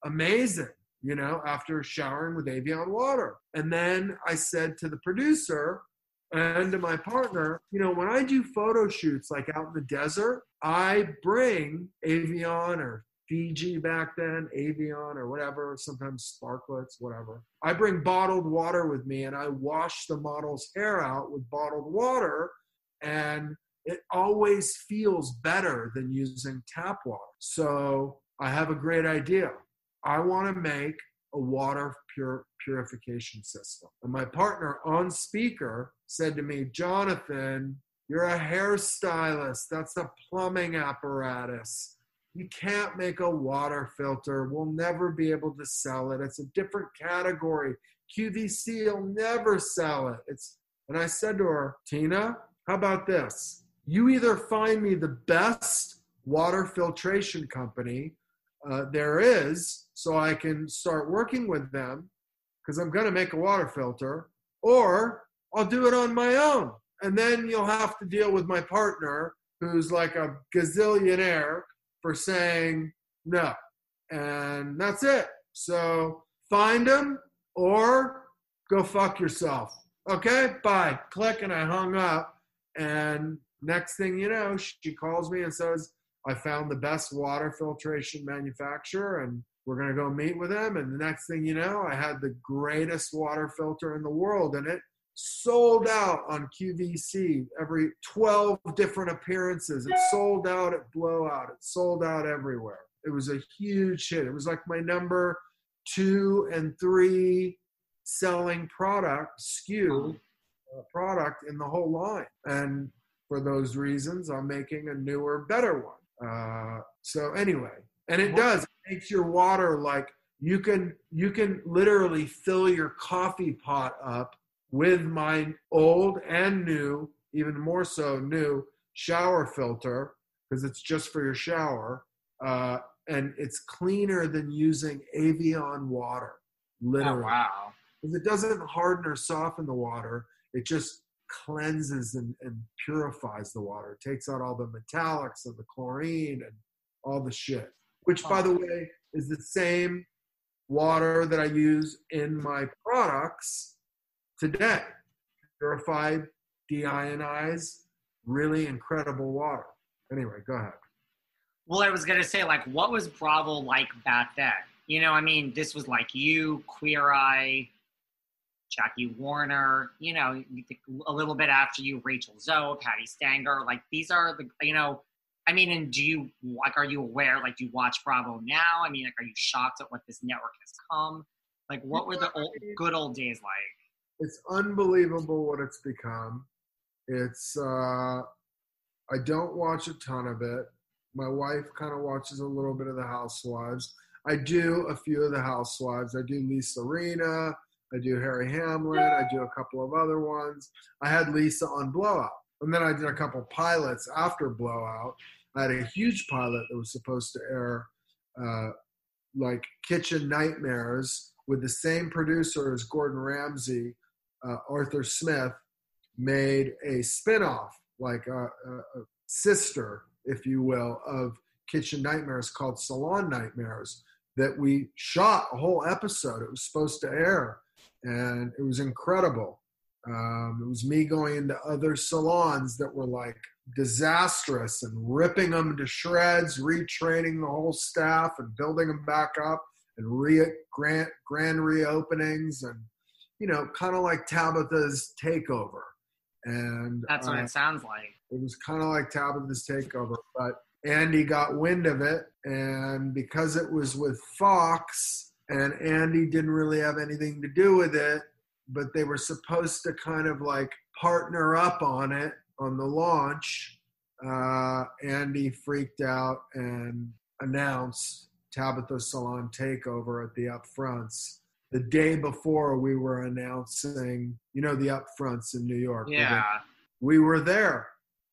amazing you know, after showering with Evian water. And then I said to the producer and to my partner, you know, when I do photo shoots like out in the desert, I bring Evian or Fiji back then, Evian or whatever, sometimes Sparklets, whatever. I bring bottled water with me and I wash the model's hair out with bottled water. And it always feels better than using tap water. So I have a great idea. I want to make a water pure purification system. And my partner on speaker said to me, Jonathan, you're a hairstylist. That's a plumbing apparatus. You can't make a water filter. We'll never be able to sell it. It's a different category. QVC will never sell it. It's and I said to her, Tina, how about this? You either find me the best water filtration company uh, there is, so I can start working with them, because I'm going to make a water filter, or I'll do it on my own. And then you'll have to deal with my partner, who's like a gazillionaire, for saying no. And that's it. So find them or go fuck yourself. Okay, bye. Click, and I hung up. And next thing you know, she calls me and says, I found the best water filtration manufacturer, and we're going to go meet with them. And the next thing you know, I had the greatest water filter in the world, and it sold out on QVC every 12 different appearances. It sold out at Blowout, it sold out everywhere. It was a huge hit. It was like my number two and three selling product SKU uh, product in the whole line. And for those reasons, I'm making a newer, better one. Uh, so anyway, and it does it makes your water like you can you can literally fill your coffee pot up with my old and new, even more so new shower filter because it's just for your shower. Uh, and it's cleaner than using Evian water, literally. Oh, wow. Because it doesn't harden or soften the water, it just cleanses and, and purifies the water. It takes out all the metallics and the chlorine and all the shit. Which, by the way, is the same water that I use in my products today. Purified, deionized, really incredible water. Anyway, go ahead. Well, I was gonna say, like, what was Bravo like back then? You know, I mean, this was like you, Queer Eye, Jackie Warner. You know, a little bit after you, Rachel Zoe, Patti Stanger. Like, these are the, you know, I mean, and do you like? Are you aware? Like, do you watch Bravo now? I mean, like, are you shocked at what this network has come? Like, what were the old, good old days like? It's unbelievable what it's become. It's uh, I don't watch a ton of it. My wife kind of watches a little bit of the Housewives. I do a few of the Housewives. I do Lisa Rinna. I do Harry Hamlin. I do a couple of other ones. I had Lisa on Blowout. And then I did a couple pilots after Blowout. I had a huge pilot that was supposed to air uh, like Kitchen Nightmares with the same producer as Gordon Ramsay. Uh, Arthur Smith made a spinoff, like a, a, a sister, if you will, of Kitchen Nightmares called Salon Nightmares that we shot a whole episode. It was supposed to air, and it was incredible. Um, it was me going into other salons that were like disastrous and ripping them to shreds, retraining the whole staff and building them back up and re grand grand reopenings and you know kind of like Tabatha's takeover. And That's what uh, it sounds like. it was kind of like Tabatha's takeover, but Andy got wind of it, and because it was with Fox, and Andy didn't really have anything to do with it, but they were supposed to kind of like partner up on it on the launch. Uh, Andy freaked out and announced Tabatha Salon takeover at the upfronts. The day before we were announcing, you know, the upfronts in New York. Yeah. we were there.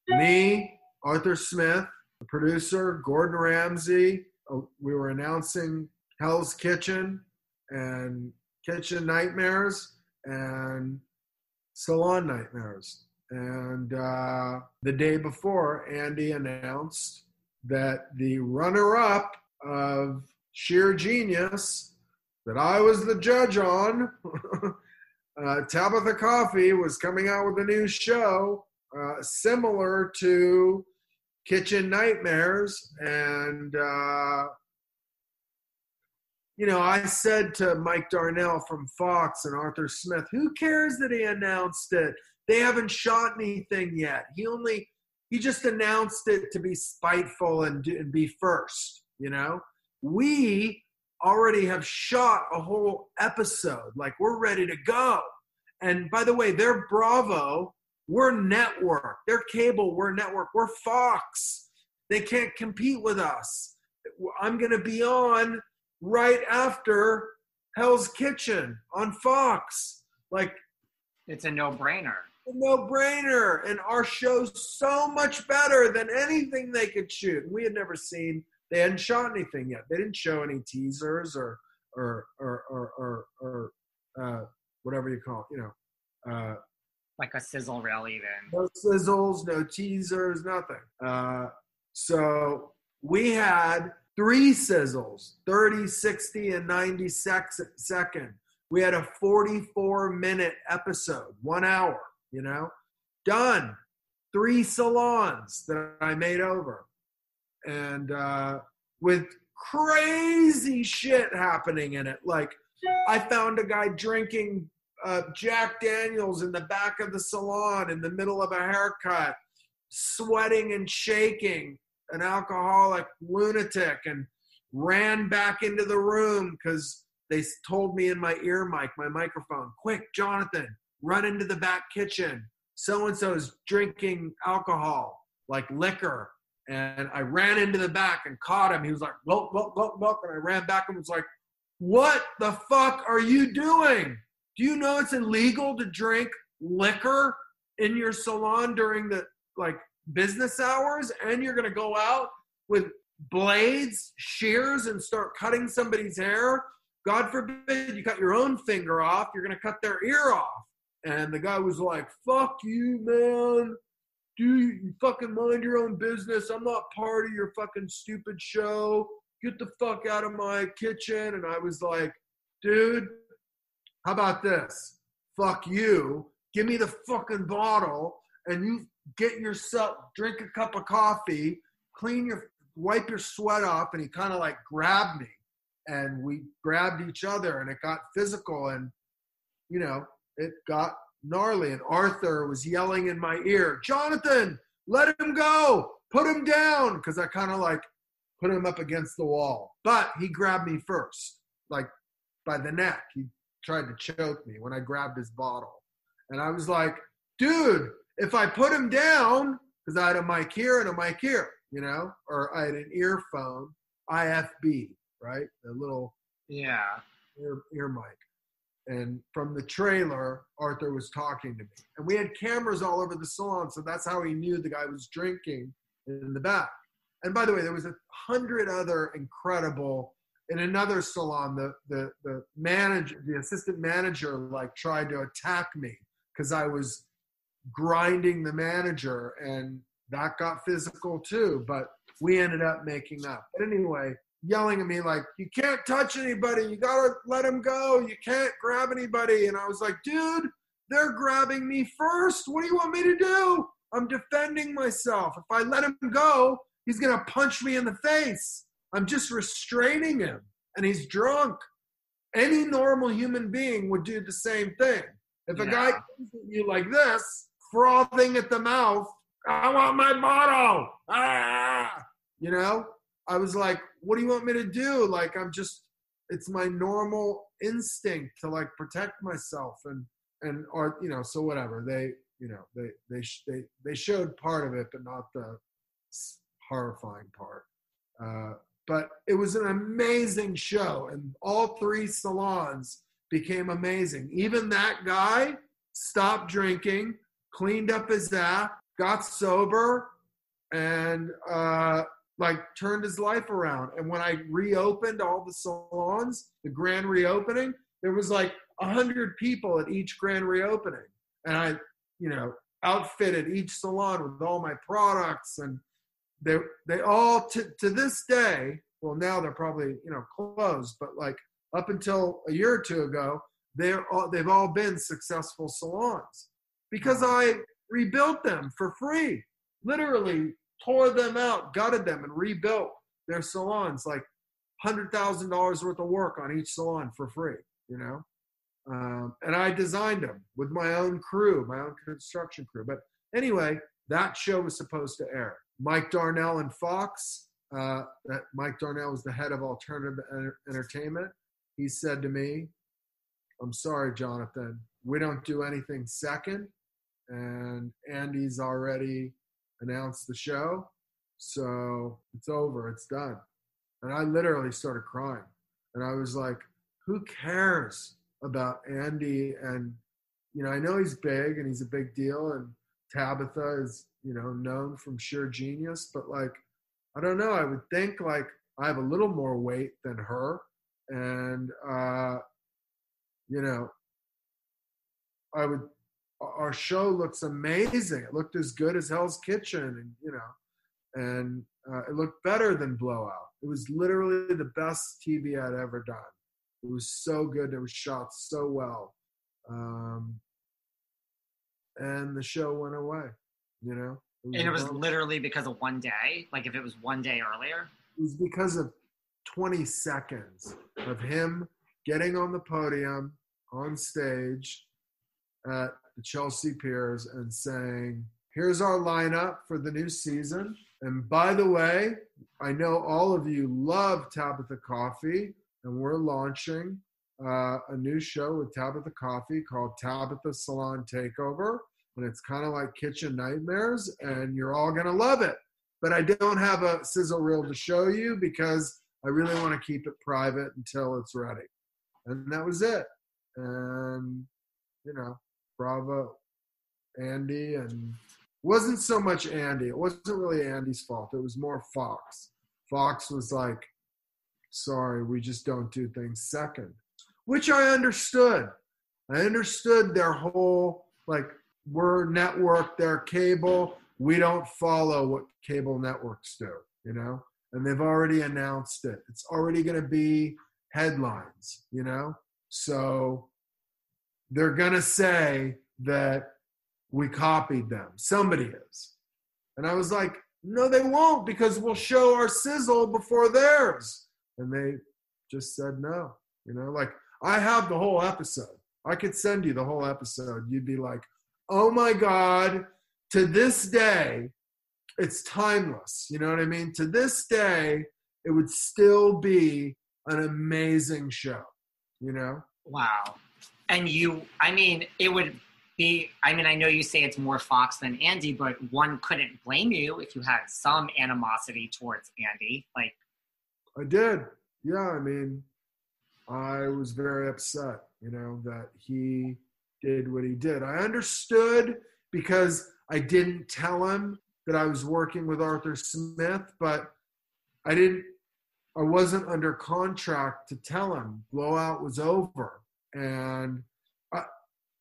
Me, Arthur Smith, the producer, Gordon Ramsay. uh, We were announcing Hell's Kitchen and Kitchen Nightmares and Salon Nightmares. And uh, the day before, Andy announced that the runner up of Sheer Genius that I was the judge on, uh, Tabatha Coffey, was coming out with a new show uh, similar to Kitchen Nightmares. And, uh, you know, I said to Mike Darnell from Fox and Arthur Smith, who cares that he announced it? They haven't shot anything yet. He only he just announced it to be spiteful and, and be first. You know, we already have shot a whole episode. Like we're ready to go. And by the way, they're Bravo. We're network. They're cable. We're network. We're Fox. They can't compete with us. I'm going to be on right after Hell's Kitchen on Fox. Like, It's a no-brainer. a no brainer. And our show's so much better than anything they could shoot. We had never seen, they hadn't shot anything yet. They didn't show any teasers or, or, or, or, or, or uh, whatever you call it, you know. Uh, Like a sizzle reel even. no sizzles, no teasers, nothing. Uh, so we had three sizzles 30, 60, and 90 sec- second. We had a 44 minute episode, one hour, you know, done. Three salons that I made over. And uh, with crazy shit happening in it. Like, I found a guy drinking uh, Jack Daniels in the back of the salon in the middle of a haircut, sweating and shaking, an alcoholic lunatic, and ran back into the room because they told me in my ear mic, my microphone, quick, Jonathan, run into the back kitchen. So and so is drinking alcohol, like liquor. And I ran into the back and caught him. He was like, look, look, look. And I ran back and was like, what the fuck are you doing? Do you know it's illegal to drink liquor in your salon during the like business hours and you're going to go out with blades, shears and start cutting somebody's hair? God forbid you cut your own finger off, you're going to cut their ear off. And the guy was like, "Fuck you, man. Do you, fucking mind your own business? I'm not part of your fucking stupid show. Get the fuck out of my kitchen." And I was like, "Dude, how about this? Fuck you. Give me the fucking bottle and you get yourself, drink a cup of coffee, clean your, wipe your sweat off. And he kind of like grabbed me and we grabbed each other and it got physical and, you know, it got gnarly. And Arthur was yelling in my ear, Jonathan, let him go. Put him down. Cause I kind of like put him up against the wall. But he grabbed me first, like by the neck. He tried to choke me when I grabbed his bottle. And I was like, dude, if I put him down, because I had a mic here and a mic here, you know, or I had an earphone, IFB, right? A little Yeah. ear, ear mic. And from the trailer, Arthur was talking to me. And we had cameras all over the salon, so that's how he knew the guy was drinking in the back. And by the way, there was a hundred other incredible in another salon, the the the manager, the assistant manager, like tried to attack me because I was grinding the manager, and that got physical too. But we ended up making up. But anyway, yelling at me like, "You can't touch anybody. You gotta let him go. You can't grab anybody." And I was like, "Dude, they're grabbing me first. What do you want me to do? I'm defending myself. If I let him go, he's gonna punch me in the face." I'm just restraining him, and he's drunk. Any normal human being would do the same thing. If a guy comes at you like this, frothing at the mouth, I want my bottle. Ah, you know, I was like, what do you want me to do? Like, I'm just, it's my normal instinct to like protect myself and and or you know, so whatever they, you know, they they they they showed part of it, but not the horrifying part. Uh, but it was an amazing show, and all three salons became amazing. Even that guy stopped drinking, cleaned up his act, got sober, and uh, like turned his life around. And when I reopened all the salons, the grand reopening, there was like a hundred people at each grand reopening, and I, you know, outfitted each salon with all my products and they they all to, to this day well now they're probably you know closed but like up until a year or two ago they're all they've all been successful salons. Because i rebuilt them for free. Literally tore them out gutted them and rebuilt their salons like $100000 worth of work on each salon for free you know um, and i designed them with my own crew my own construction crew but anyway that show was supposed to air. Mike Darnell and Fox, uh, Mike Darnell was the head of alternative enter- entertainment. He said to me, I'm sorry, Jonathan, we don't do anything second. And Andy's already announced the show. So it's over, it's done. And I literally started crying. And I was like, who cares about Andy? And, you know, I know he's big and he's a big deal. And Tabatha is, you know, known from sheer genius, but like, I don't know. I would think like I have a little more weight than her. And, uh, you know, I would, our show looks amazing. It looked as good as Hell's Kitchen, and, you know, and uh, it looked better than Blowout. It was literally the best TV I'd ever done. It was so good. It was shot so well. Um, and the show went away, you know? It and it was literally because of one day? Like if it was one day earlier? It was because of 20 seconds of him getting on the podium, on stage at the Chelsea Piers and saying, Here's our lineup for the new season. And by the way, I know all of you love Tabatha Coffey, and we're launching uh, a new show with Tabatha Coffey called Tabatha Salon Takeover. And it's kind of like Kitchen Nightmares, and you're all going to love it. But I don't have a sizzle reel to show you because I really want to keep it private until it's ready. And that was it. And, you know, bravo, Andy. And wasn't so much Andy. It wasn't really Andy's fault. It was more Fox. Fox was like, sorry, we just don't do things second, which I understood. I understood their whole, like, we're network, they're cable. We don't follow what cable networks do, you know? And they've already announced it. It's already going to be headlines, you know? So they're going to say that we copied them. Somebody is. And I was like, no, they won't because we'll show our sizzle before theirs. And they just said no. You know, like I have the whole episode. I could send you the whole episode. You'd be like, oh my God, to this day, it's timeless. You know what I mean? To this day, it would still be an amazing show, you know? Wow. And you, I mean, it would be, I mean, I know you say it's more Fox than Andy, but one couldn't blame you if you had some animosity towards Andy. Like, I did. Yeah. I mean, I was very upset, you know, that he did what he did. I understood because I didn't tell him that I was working with Arthur Smith, but I didn't I wasn't under contract to tell him blowout was over. And I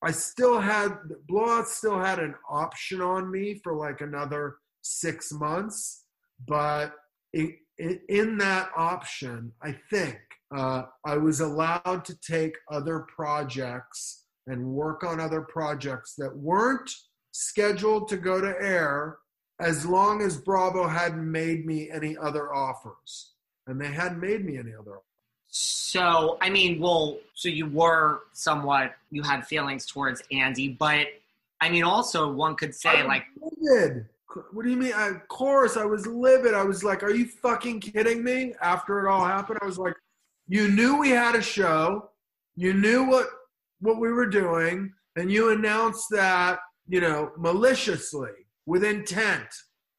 I still had blowout still had an option on me for like another six months, but it, in that option, I think uh, I was allowed to take other projects and work on other projects that weren't scheduled to go to air as long as Bravo hadn't made me any other offers. And they hadn't made me any other. So, I mean, well, so you were somewhat, you had feelings towards Andy, but I mean, also one could say, like, livid. What do you mean? Of course, I was livid. I was like, are you fucking kidding me? After it all happened, I was like, you knew we had a show. You knew what what we were doing and you announced that, you know, maliciously with intent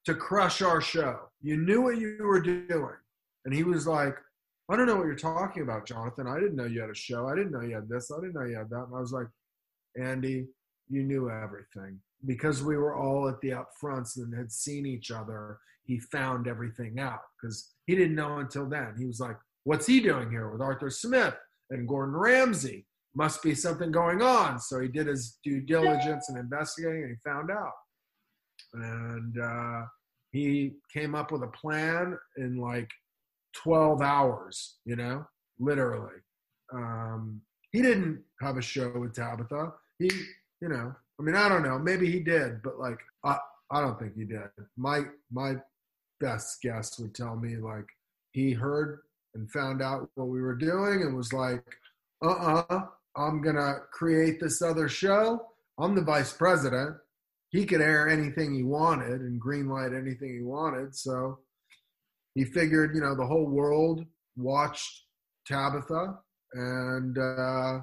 to crush our show. You knew what you were doing. And he was like, I don't know what you're talking about, Jonathan. I didn't know you had a show. I didn't know you had this. I didn't know you had that. And I was like, Andy, you knew everything. Because we were all at the upfronts and had seen each other, he found everything out. Because he didn't know until then. He was like, What's he doing here with Arthur Smith and Gordon Ramsay? must be something going on. So he did his due diligence and investigating, and he found out. And uh, he came up with a plan in like 12 hours, you know, literally. Um, he didn't have a show with Tabatha. He, you know, I mean, I don't know. Maybe he did, but like, I, I don't think he did. My my best guess would tell me like he heard and found out what we were doing and was like, uh-uh, I'm going to create this other show. I'm the vice president. he could air anything he wanted and greenlight anything he wanted. So he figured, you know, the whole world watched Tabatha, and uh,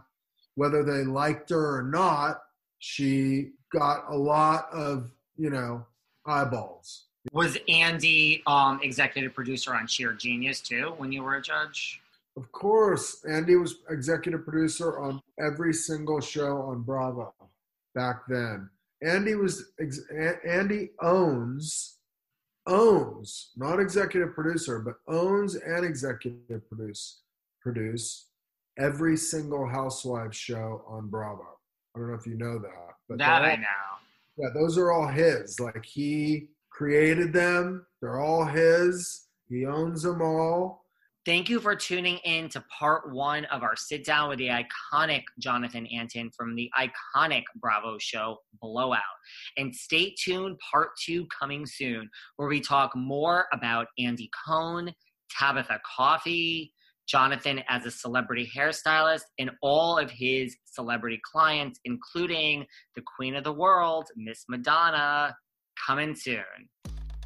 whether they liked her or not, she got a lot of, you know, eyeballs. Was Andy um, executive producer on Sheer Genius too when you were a judge? Of course, Andy was executive producer on every single show on Bravo back then. Andy was ex- Andy owns owns not executive producer but owns and executive produce produce every single housewives show on Bravo. I don't know if you know that, but that I know. Yeah, those are all his. Like he created them. They're all his. He owns them all. Thank you for tuning in to part one of our sit down with the iconic Jonathan Antin from the iconic Bravo show Blowout. And stay tuned, part two coming soon, where we talk more about Andy Cohen, Tabatha Coffey, Jonathan as a celebrity hairstylist, and all of his celebrity clients, including the Queen of the World, Miss Madonna, coming soon.